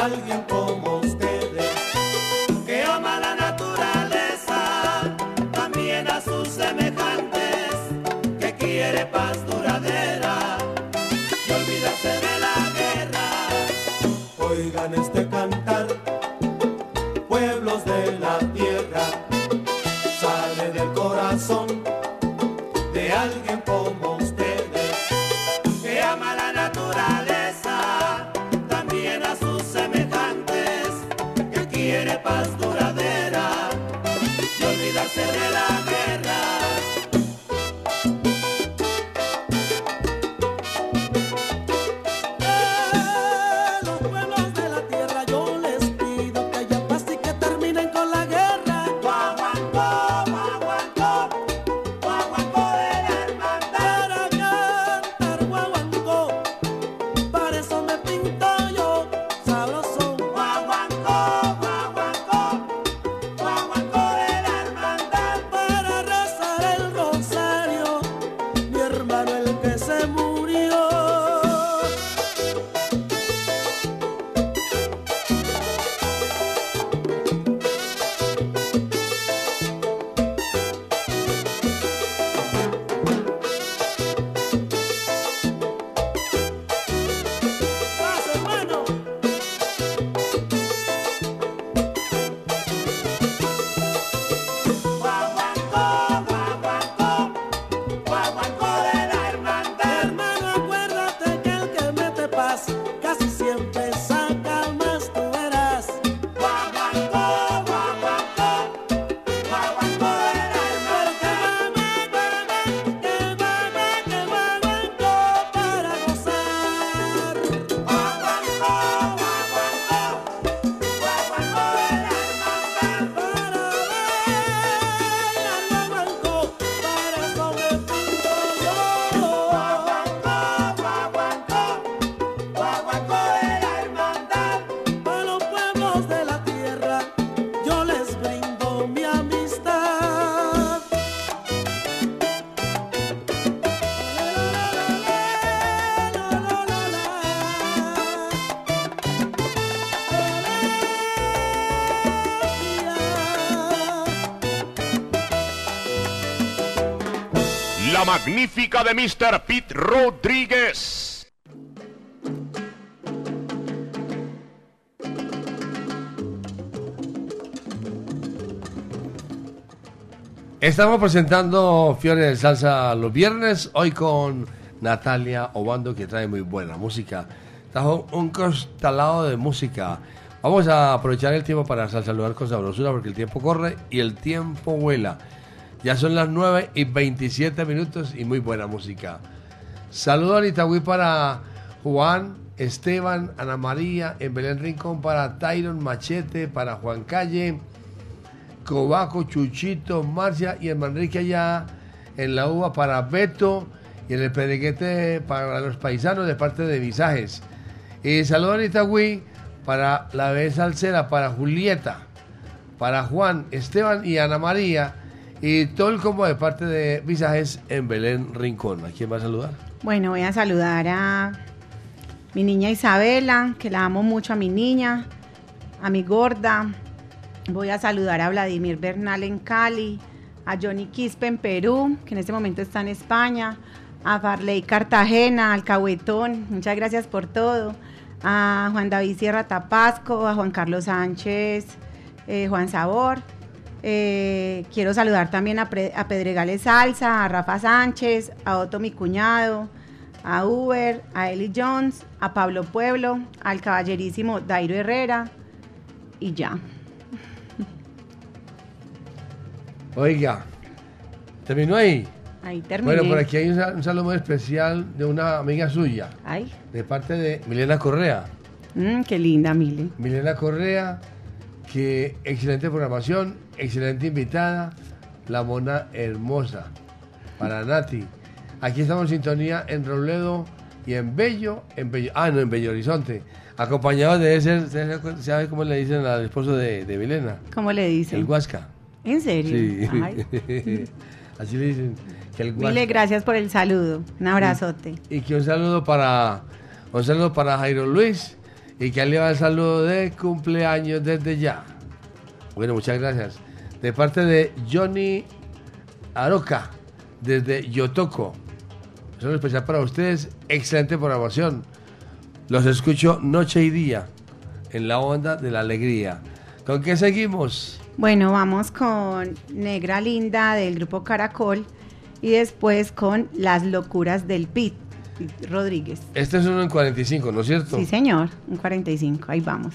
Alguien como de Mr. Pete Rodríguez. Estamos presentando Fiore de Salsa los viernes, hoy con Natalia Obando que trae muy buena música. Trajo un costalado de música. Vamos a aprovechar el tiempo para saludar con sabrosura porque el tiempo corre y el tiempo vuela. Ya son las 9 y 27 minutos y muy buena música. Saludo a Itagüí para Juan, Esteban, Ana María, en Belén Rincón para Tyron Machete, para Juan Calle, Cobaco, Chuchito, Marcia y el Manrique allá en la uva para Beto y en el Pereguete para los paisanos de parte de Visajes. Y saludo a Itagüí para la vez salsera, para Julieta, para Juan, Esteban y Ana María y todo el combo de parte de Visajes en Belén Rincón. ¿A quién va a saludar? Bueno, voy a saludar a mi niña Isabela, que la amo mucho a mi niña, a mi gorda. Voy a saludar a Vladimir Bernal en Cali, a Johnny Quispe en Perú, que en este momento está en España, a Farley Cartagena, al Cahuetón, muchas gracias por todo, a Juan David Sierra Tapasco, a Juan Carlos Sánchez, eh, Juan Sabor. Eh, quiero saludar también a, Pre- a Pedregales Salsa, a Rafa Sánchez, a Otto mi cuñado, a Uber, a Eli Jones, a Pablo Pueblo, al caballerísimo Dairo Herrera y ya. Oiga, ¿terminó ahí? Ahí terminé. Bueno, por aquí hay un, sal- un saludo muy especial de una amiga suya, Ay, de parte de Milena Correa. mm, qué linda, Mile. Milena Correa, que excelente programación, excelente invitada, la mona hermosa, para Nati. Aquí estamos en sintonía en Robledo y en Bello, en Bello, ah, no, en Bello Horizonte, acompañado de ese, ¿sabe- ¿sabe cómo le dicen al esposo de, de Milena? ¿Cómo le dicen? El Huasca. ¿En serio? Sí. Ay. Así le dicen. Que el Mile, Huasca. gracias por el saludo. Un abrazote. Y que un saludo para un saludo para Jairo Luis y que le va el saludo de cumpleaños desde ya. Bueno, muchas gracias. De parte de Johnny Aroca, desde Yotoco. Un saludo especial para ustedes. Excelente programación. Los escucho noche y día en la onda de la alegría. ¿Con qué seguimos? Bueno, vamos con Negra Linda del grupo Caracol y después con Las locuras del Pit Rodríguez. Este es uno en 45, ¿no es cierto? Sí, señor, un 45, ahí vamos.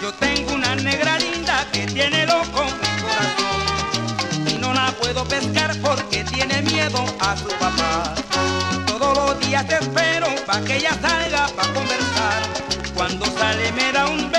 Yo tengo una negra linda que tiene loco mi corazón y no la puedo pescar porque tiene miedo a su pa' que ella salga pa' conversar. Cuando sale me da un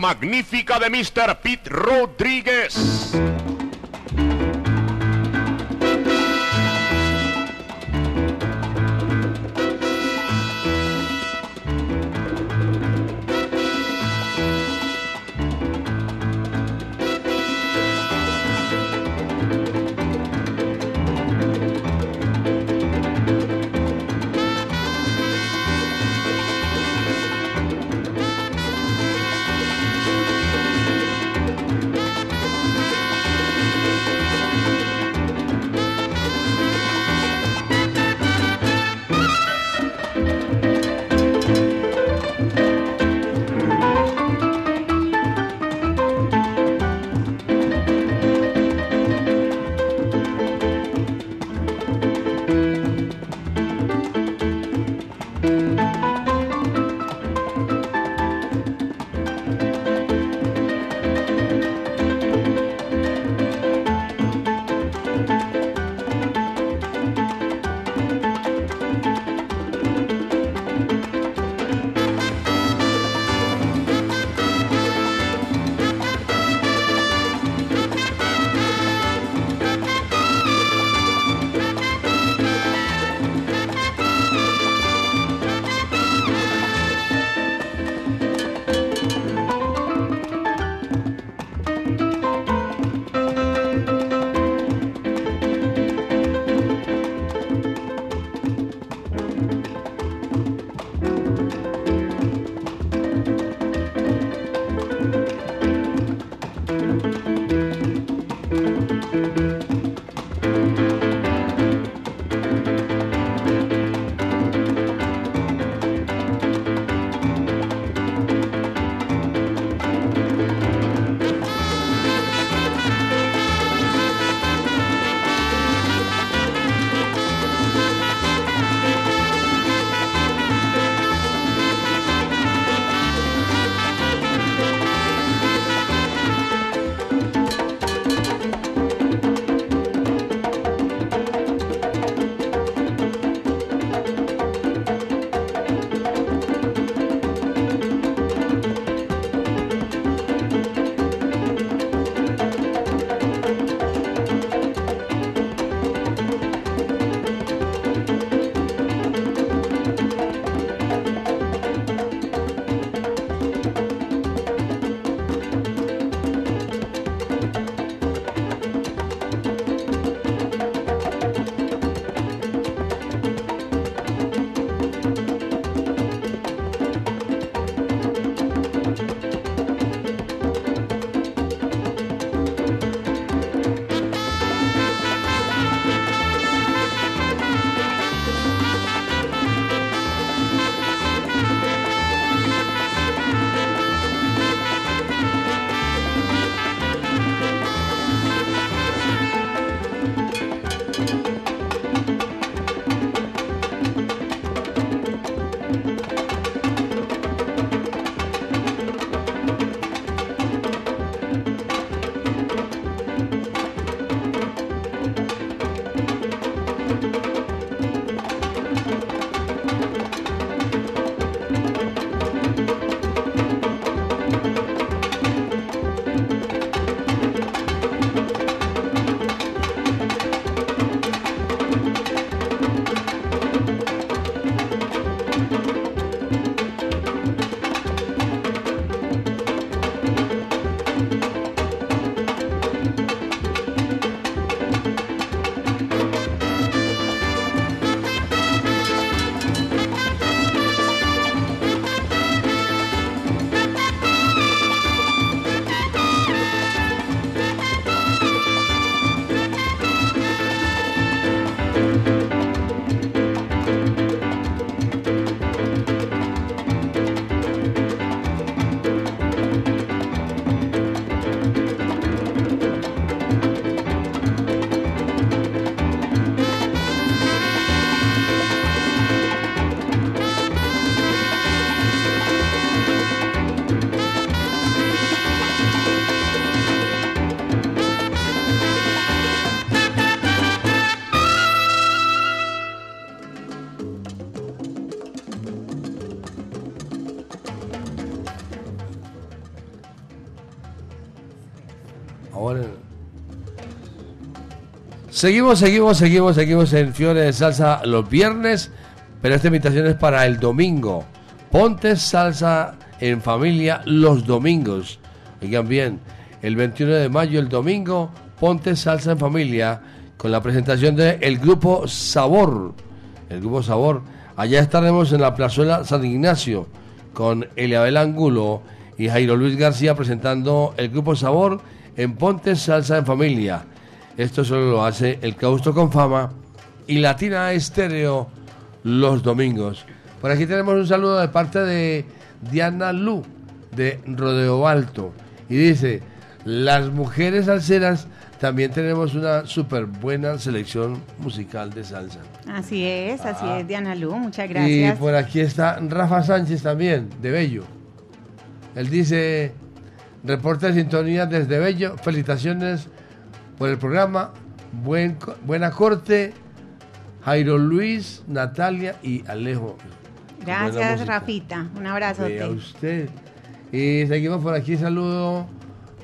magnífica de Mr. Pete Rodríguez. Seguimos, seguimos, seguimos, seguimos en Fiore de Salsa los viernes, pero esta invitación es para el domingo. Ponte salsa en familia los domingos. Oigan bien, el 21 de mayo, el domingo, ponte salsa en familia con la presentación del el grupo Sabor. El grupo Sabor. Allá estaremos en la plazuela San Ignacio con Eliabel Angulo y Jairo Luis García presentando el grupo Sabor en Ponte Salsa en Familia. Esto solo lo hace el Causto con Fama y Latina Estéreo los domingos. Por aquí tenemos un saludo de parte de Diana Lu de Rodeo Alto y dice, las mujeres salseras también tenemos una súper buena selección musical de salsa. Así es, así Ah. es, Diana Lu, muchas Y gracias. por aquí está Rafa Sánchez también, de Bello. Él dice, reporte de sintonía desde Bello, felicitaciones por el programa, buen, buena corte, Jairo Luis, Natalia y Alejo. Gracias. Rafita. Un abrazote. Vea usted. Y seguimos por aquí, saludo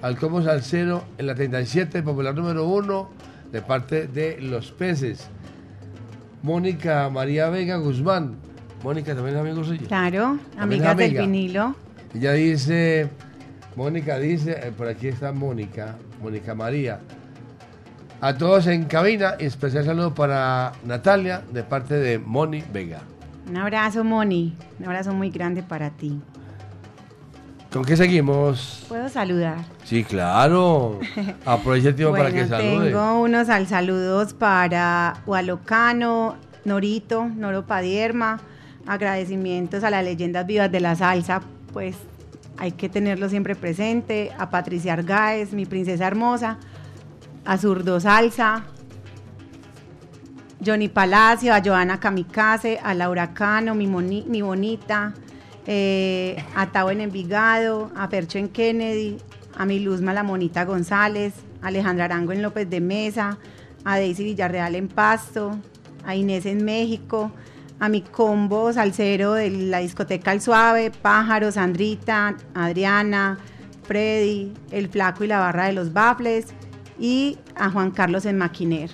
al Como Salcero en la 37, popular número 1, de parte de Los Peces. Mónica María Vega Guzmán. Mónica también es amigo suyo. Claro, amigas del amiga. vinilo. Ella dice, Mónica dice, eh, por aquí está Mónica, Mónica María. A todos en cabina, y especial saludo para Natalia de parte de Moni Vega. Un abrazo, Moni. Un abrazo muy grande para ti. ¿Con qué seguimos? ¿Puedo saludar? Sí, claro. Aprovecha el tiempo para que salude. tengo unos al saludos para Hualocano, Norito, Noro Padierma, agradecimientos a las leyendas vivas de la salsa, pues hay que tenerlo siempre presente, a Patricia Argáez, mi princesa hermosa, a Zurdo Salsa, Johnny Palacio, a Joana Kamikaze, a Laura Cano, mi, moni- mi bonita, eh, a Tao en Envigado, a Percho en Kennedy, a mi Luzma la Monita González, a Alejandra Arango en López de Mesa, a Daisy Villarreal en Pasto, a Inés en México, a mi combo salsero de la discoteca El Suave, Pájaro, Sandrita, Adriana, Freddy, El Flaco y la Barra de los Bafles y a Juan Carlos en Maquiner.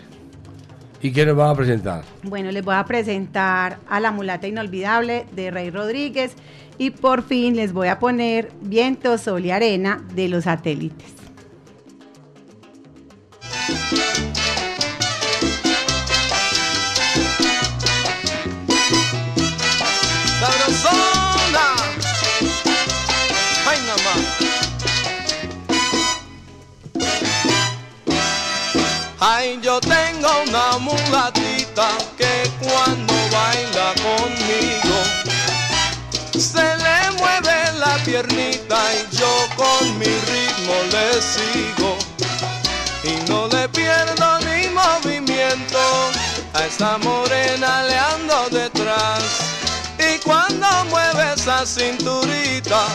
¿Y qué nos va a presentar? Bueno, les voy a presentar a la mulata inolvidable de Rey Rodríguez y por fin les voy a poner Viento, Sol y Arena de los satélites. Ay, yo tengo una mulatita que cuando baila conmigo se le mueve la piernita y yo con mi ritmo le sigo. Y no le pierdo ni movimiento a esa morena le ando detrás. Y cuando mueve esa cinturita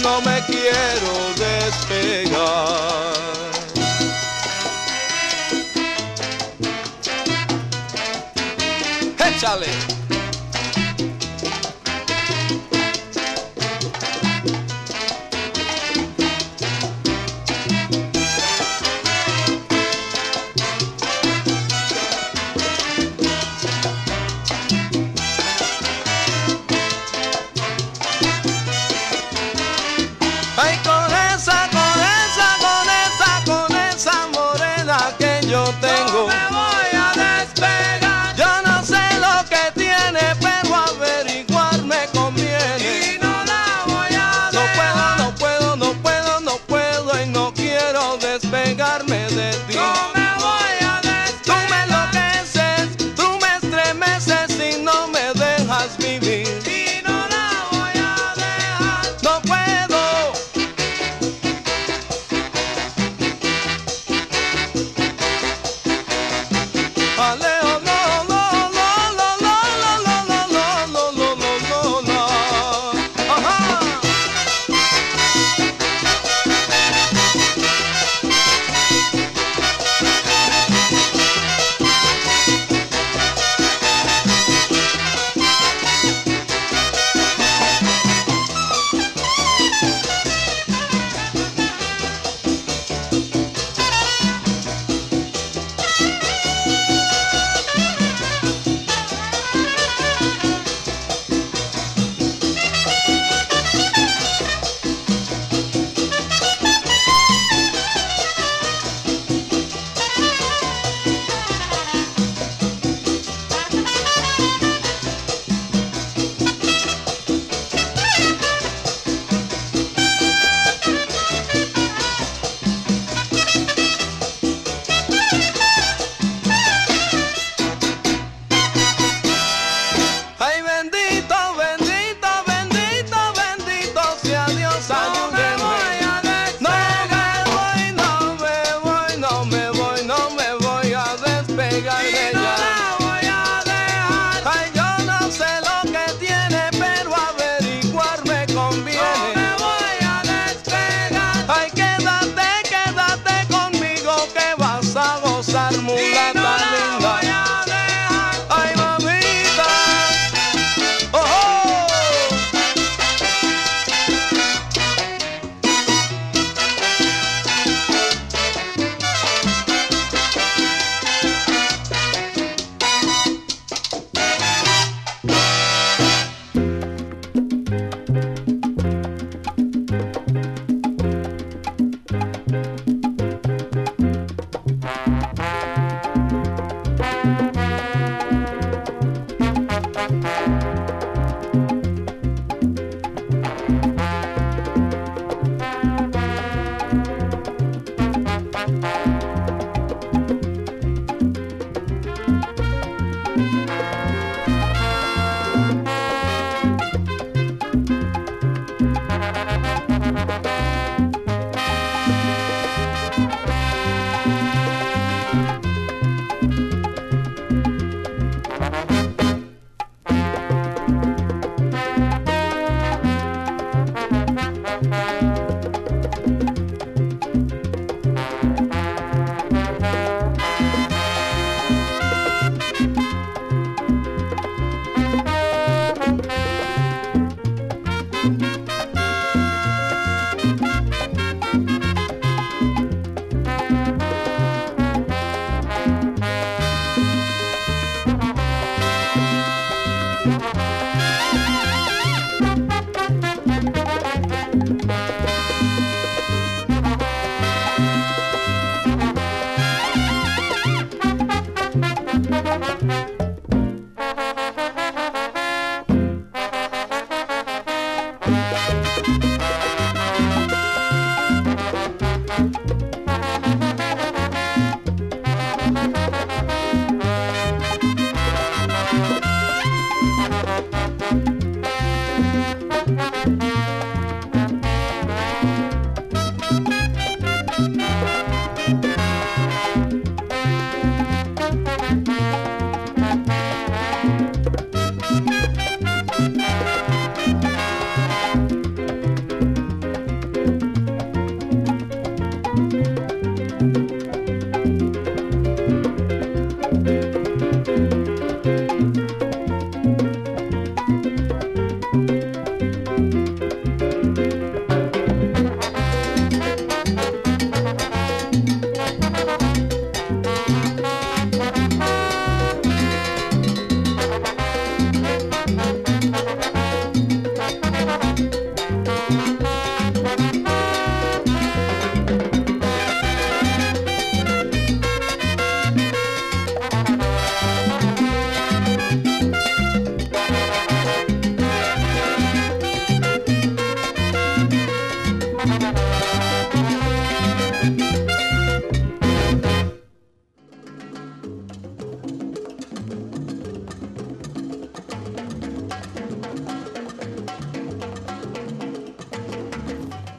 no me quiero despegar Charlie.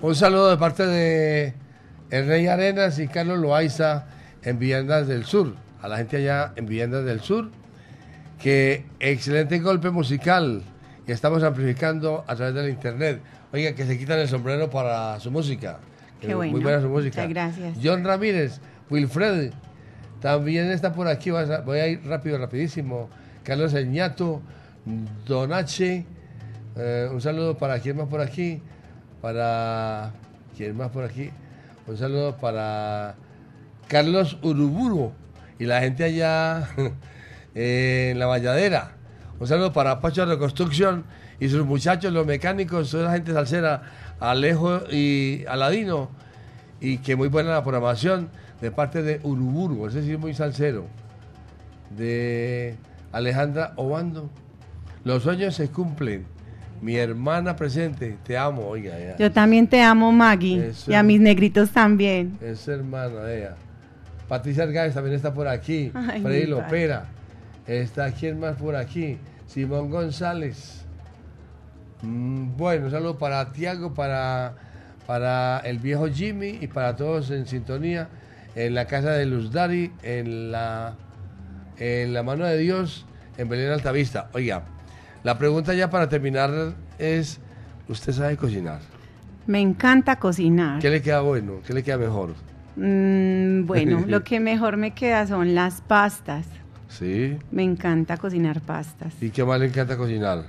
Un saludo de parte de el Rey Arenas y Carlos Loaiza en Viviendas del Sur. A la gente allá en Viviendas del Sur. Que excelente golpe musical. Y estamos amplificando a través del internet. Oiga, que se quitan el sombrero para su música. Qué Que bueno. Muy buena su música. Muchas gracias. John Ramírez, Wilfred, también está por aquí. Voy a ir rápido, rapidísimo. Carlos Eñato, Donache. eh, un saludo para quién más por aquí. Para quién más por aquí. Un saludo para Carlos Uruburo y la gente allá en la Valladera. Un saludo para Pacho de Reconstrucción y sus muchachos, los mecánicos, toda la gente salsera, Alejo y Aladino. Y que muy buena la programación de parte de Uruburu, ese sí es muy salsero. De Alejandra Obando. Los sueños se cumplen. Mi hermana presente, te amo, oiga. Yo también te amo, Maggie. Eso. Y a mis negritos también. Es hermana de ella. Patricia Argáez también está por aquí. Ay, Freddy. Lopera. Está quién más por aquí. Simón González. Mm, bueno, un saludo para Tiago, para, para el viejo Jimmy y para todos en sintonía en la casa de Luz Dari, en la, en la mano de Dios, en Belén Altavista. Oiga, la pregunta ya para terminar es, ¿usted sabe cocinar? Me encanta cocinar. ¿Qué le queda bueno? ¿Qué le queda mejor? Mm, bueno, lo que mejor me queda son las pastas. Sí. Me encanta cocinar pastas. ¿Y qué más le encanta cocinar?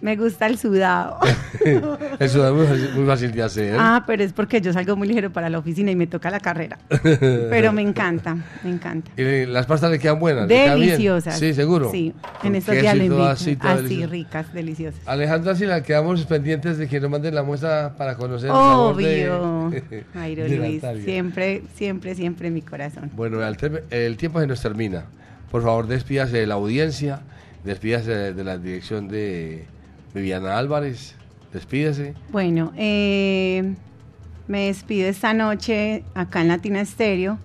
Me gusta el sudado. Eso es muy, fácil- muy fácil de hacer. ah, pero es porque yo salgo muy ligero para la oficina y me toca la carrera. Pero me encanta, me encanta. ¿Y las pastas le quedan buenas? Deliciosas. Sí, seguro. Sí, en estos días lo invito. así, Así, delicioso. ricas, deliciosas. Alejandra, si la quedamos pendientes de que nos manden la muestra para conocer el sabor de- Obvio. Jairo de Luis, Natalia. siempre, siempre, siempre en mi corazón. Bueno, el, el tiempo se nos termina. Por favor, despídase de la audiencia, despídase de, de la dirección de Viviana Álvarez, despídase. Bueno, eh, me despido esta noche acá en Latina Estéreo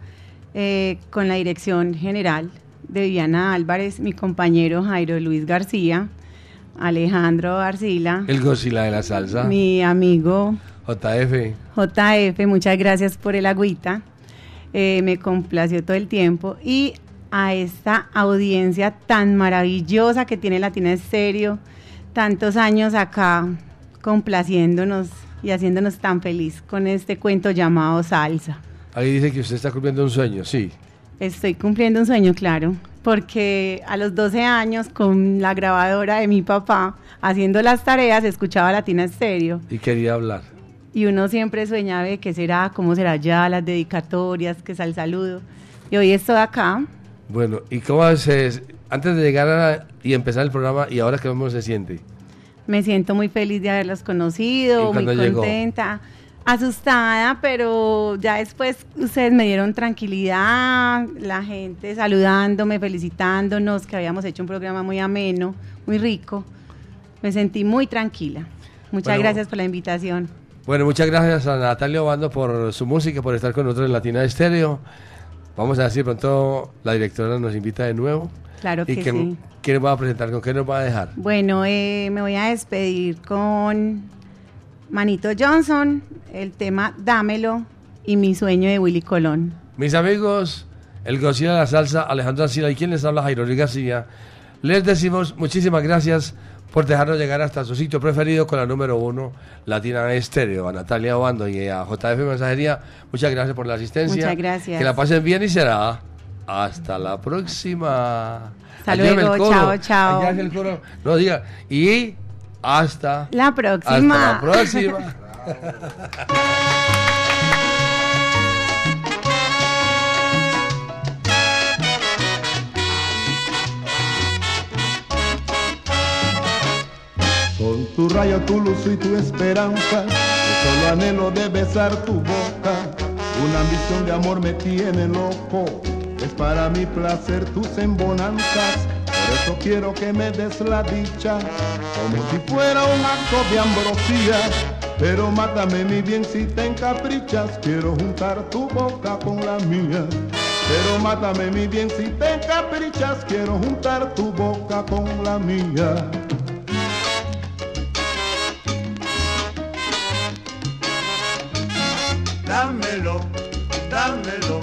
eh, con la dirección general de Viviana Álvarez, mi compañero Jairo Luis García, Alejandro Arcila, El Godzilla de la salsa, mi amigo JF. JF, muchas gracias por el agüita. Eh, me complació todo el tiempo. Y a esta audiencia tan maravillosa que tiene Latina Estéreo, tantos años acá complaciéndonos y haciéndonos tan feliz con este cuento llamado Salsa. Ahí dice que usted está cumpliendo un sueño, sí. Estoy cumpliendo un sueño, claro, porque a los 12 años con la grabadora de mi papá, haciendo las tareas, escuchaba Latina Estéreo. Y quería hablar. Y uno siempre sueñaba de qué será, cómo será ya, las dedicatorias, que es el saludo. Y hoy estoy acá. Bueno, ¿y cómo se, antes de llegar a- y empezar el programa, y ahora cómo se siente? Me siento muy feliz de haberlos ¿Y conocido, muy llegó? contenta, asustada, pero ya después ustedes me dieron tranquilidad, la gente saludándome, felicitándonos, que habíamos hecho un programa muy ameno, muy rico. Me sentí muy tranquila. Muchas Bueno. gracias por la invitación. Bueno, muchas gracias a Natalia Obando por su música, por estar con nosotros en Latina Estéreo. Vamos a ver si pronto la directora nos invita de nuevo. Claro ¿Y que sí. qué nos va a presentar? ¿Con qué nos va a dejar? Bueno, eh, me voy a despedir con Manito Johnson, el tema Dámelo y mi sueño de Willy Colón. Mis amigos, el Godzilla de la Salsa, Alejandro Arcila y quien les habla, Jairo García, les decimos muchísimas gracias por dejarnos llegar hasta su sitio preferido con la número uno, Latina Estéreo, a Natalia Obando y a JF Mensajería. Muchas gracias por la asistencia. Muchas gracias. Que la pasen bien y será hasta la próxima. Hasta luego, coro. chao, chao. El coro. No diga. Y hasta La próxima. Hasta la próxima. Con tu rayo, tu luz y tu esperanza, yo solo anhelo de besar tu boca. Una ambición de amor me tiene loco, es para mi placer tus embonanzas. Por eso quiero que me des la dicha, como si fuera un acto de ambrosía. Pero mátame mi bien si te encaprichas, quiero juntar tu boca con la mía. Pero mátame mi bien si te encaprichas, quiero juntar tu boca con la mía. Dámelo, dámelo,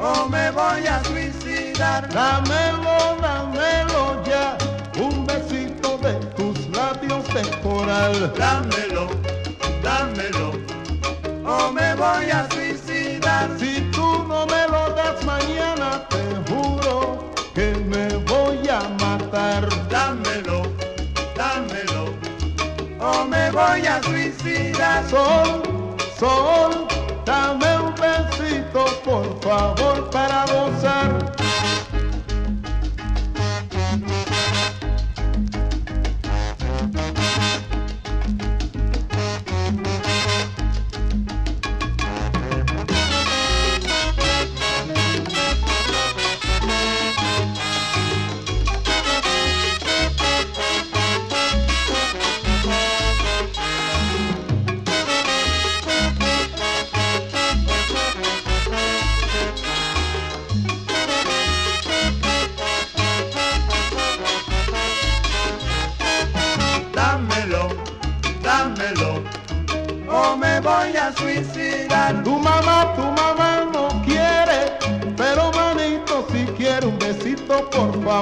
o me voy a suicidar. Dámelo, dámelo ya, un besito de tus labios de coral. Dámelo, dámelo, o me voy a suicidar. Si tú no me lo das mañana, te juro que me voy a matar. Dámelo, dámelo, o me voy a suicidar. Sol, sol, dame un besito, por favor, para gozar.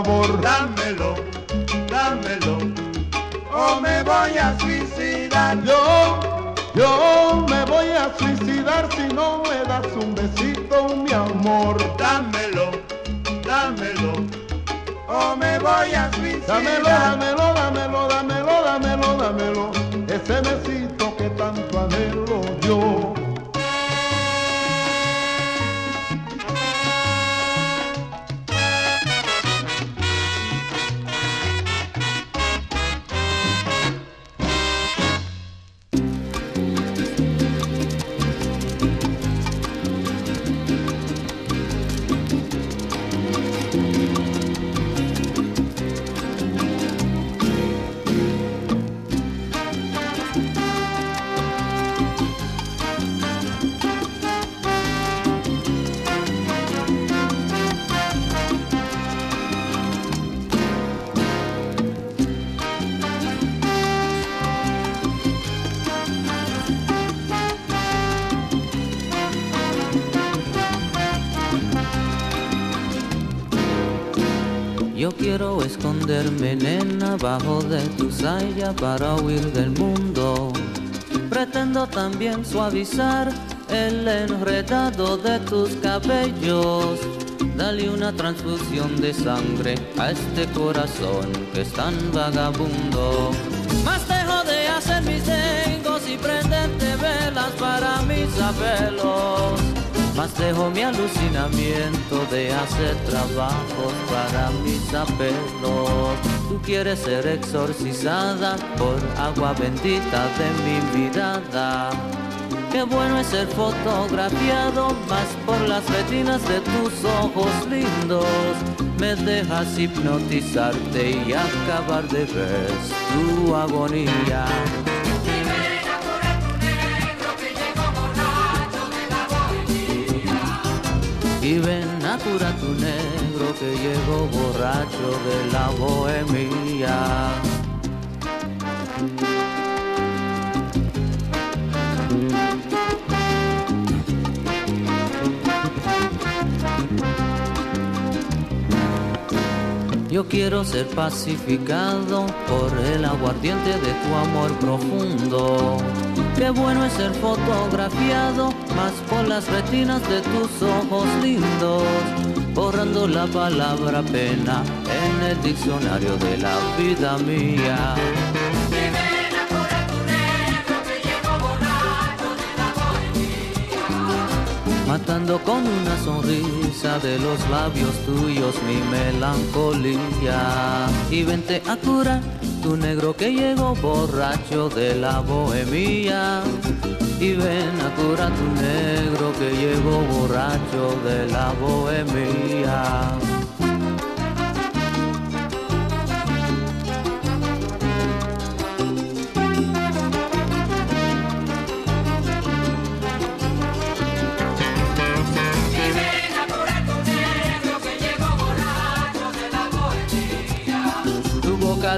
Favor. Dámelo, dámelo, o me voy a suicidar. Yo, yo me voy a suicidar si no me das un besito, mi amor. Dámelo, dámelo, o me voy a suicidar. Dámelo, dámelo, dámelo, dámelo, dámelo, dámelo, ese besito que tanto anhelo esconderme, nena, bajo de tu saya para huir del mundo. Pretendo también suavizar el enredado de tus cabellos. Dale una transfusión de sangre a este corazón que es tan vagabundo. Más dejo de hacer mis dengos y prenderte velas para mis apelos. Más dejo mi alucinamiento de hacer trabajos para mis apelos. Tú quieres ser exorcizada por agua bendita de mi mirada. Qué bueno es ser fotografiado más por las retinas de tus ojos lindos. Me dejas hipnotizarte y acabar de ver tu agonía. Y ven a curar tu negro que llegó borracho de la bohemia. Yo quiero ser pacificado por el aguardiente de tu amor profundo. Qué bueno es ser fotografiado más por las retinas de tus ojos lindos, borrando la palabra pena en el diccionario de la vida mía. Matando con una sonrisa de los labios tuyos mi melancolía. Y vente a curar tu negro que llegó borracho de la bohemia. Y ven a curar tu negro que llegó borracho de la bohemia.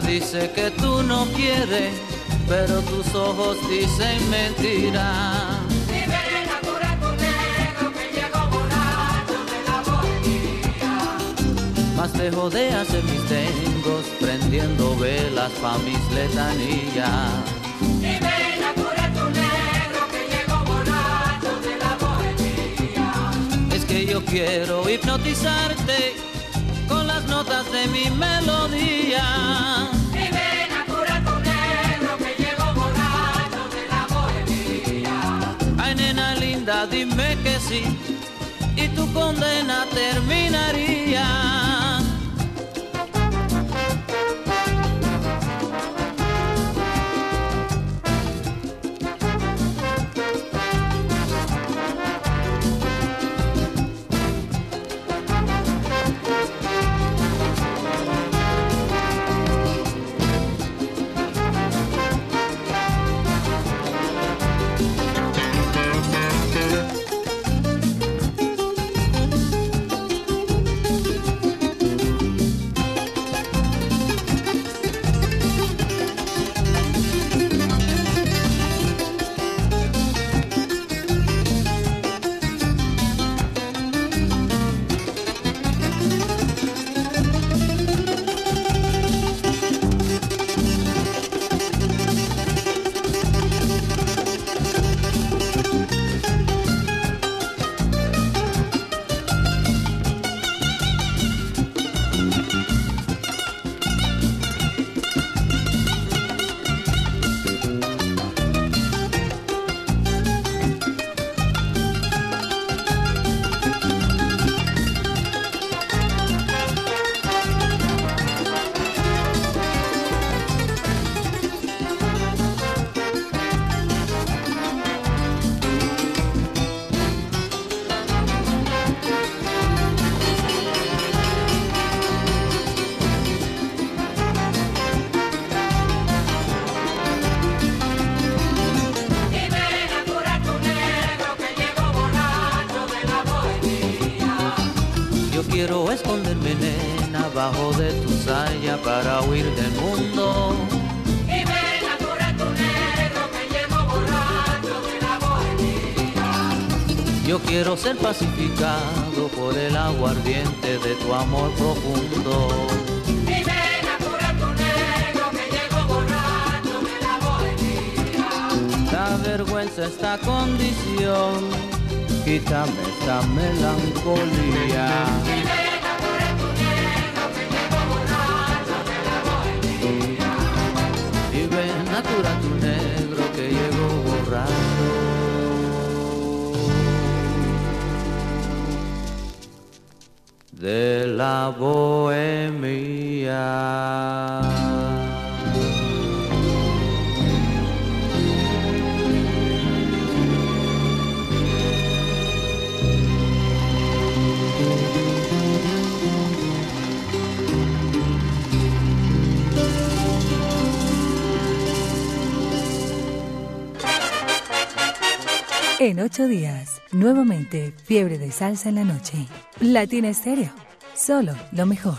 dice que tú no quieres, pero tus ojos dicen mentira. Más te jodeas en mis tengos, prendiendo velas pa' mis letanías. Y ven a curar tu negro que llego borracho de la bohemia. Es que yo quiero hipnotizarte notas de mi melodía. Y ven a curar tu negro que llegó borracho de la bohemia. Ay, nena linda, dime que sí, y tu condena terminaría. Ser pacificado por el agua ardiente de tu amor profundo. Y ven a curar tu negro que llegó borracho de la bohemia. La vergüenza, esta condición, quítame esta melancolía. Y ven a curar tu negro que llegó borracho de la bohemia. Y ven a curar tu negro que llegó borracho. De la. En ocho días, nuevamente Fiebre de Salsa en la Noche. Latina Estéreo, solo lo mejor.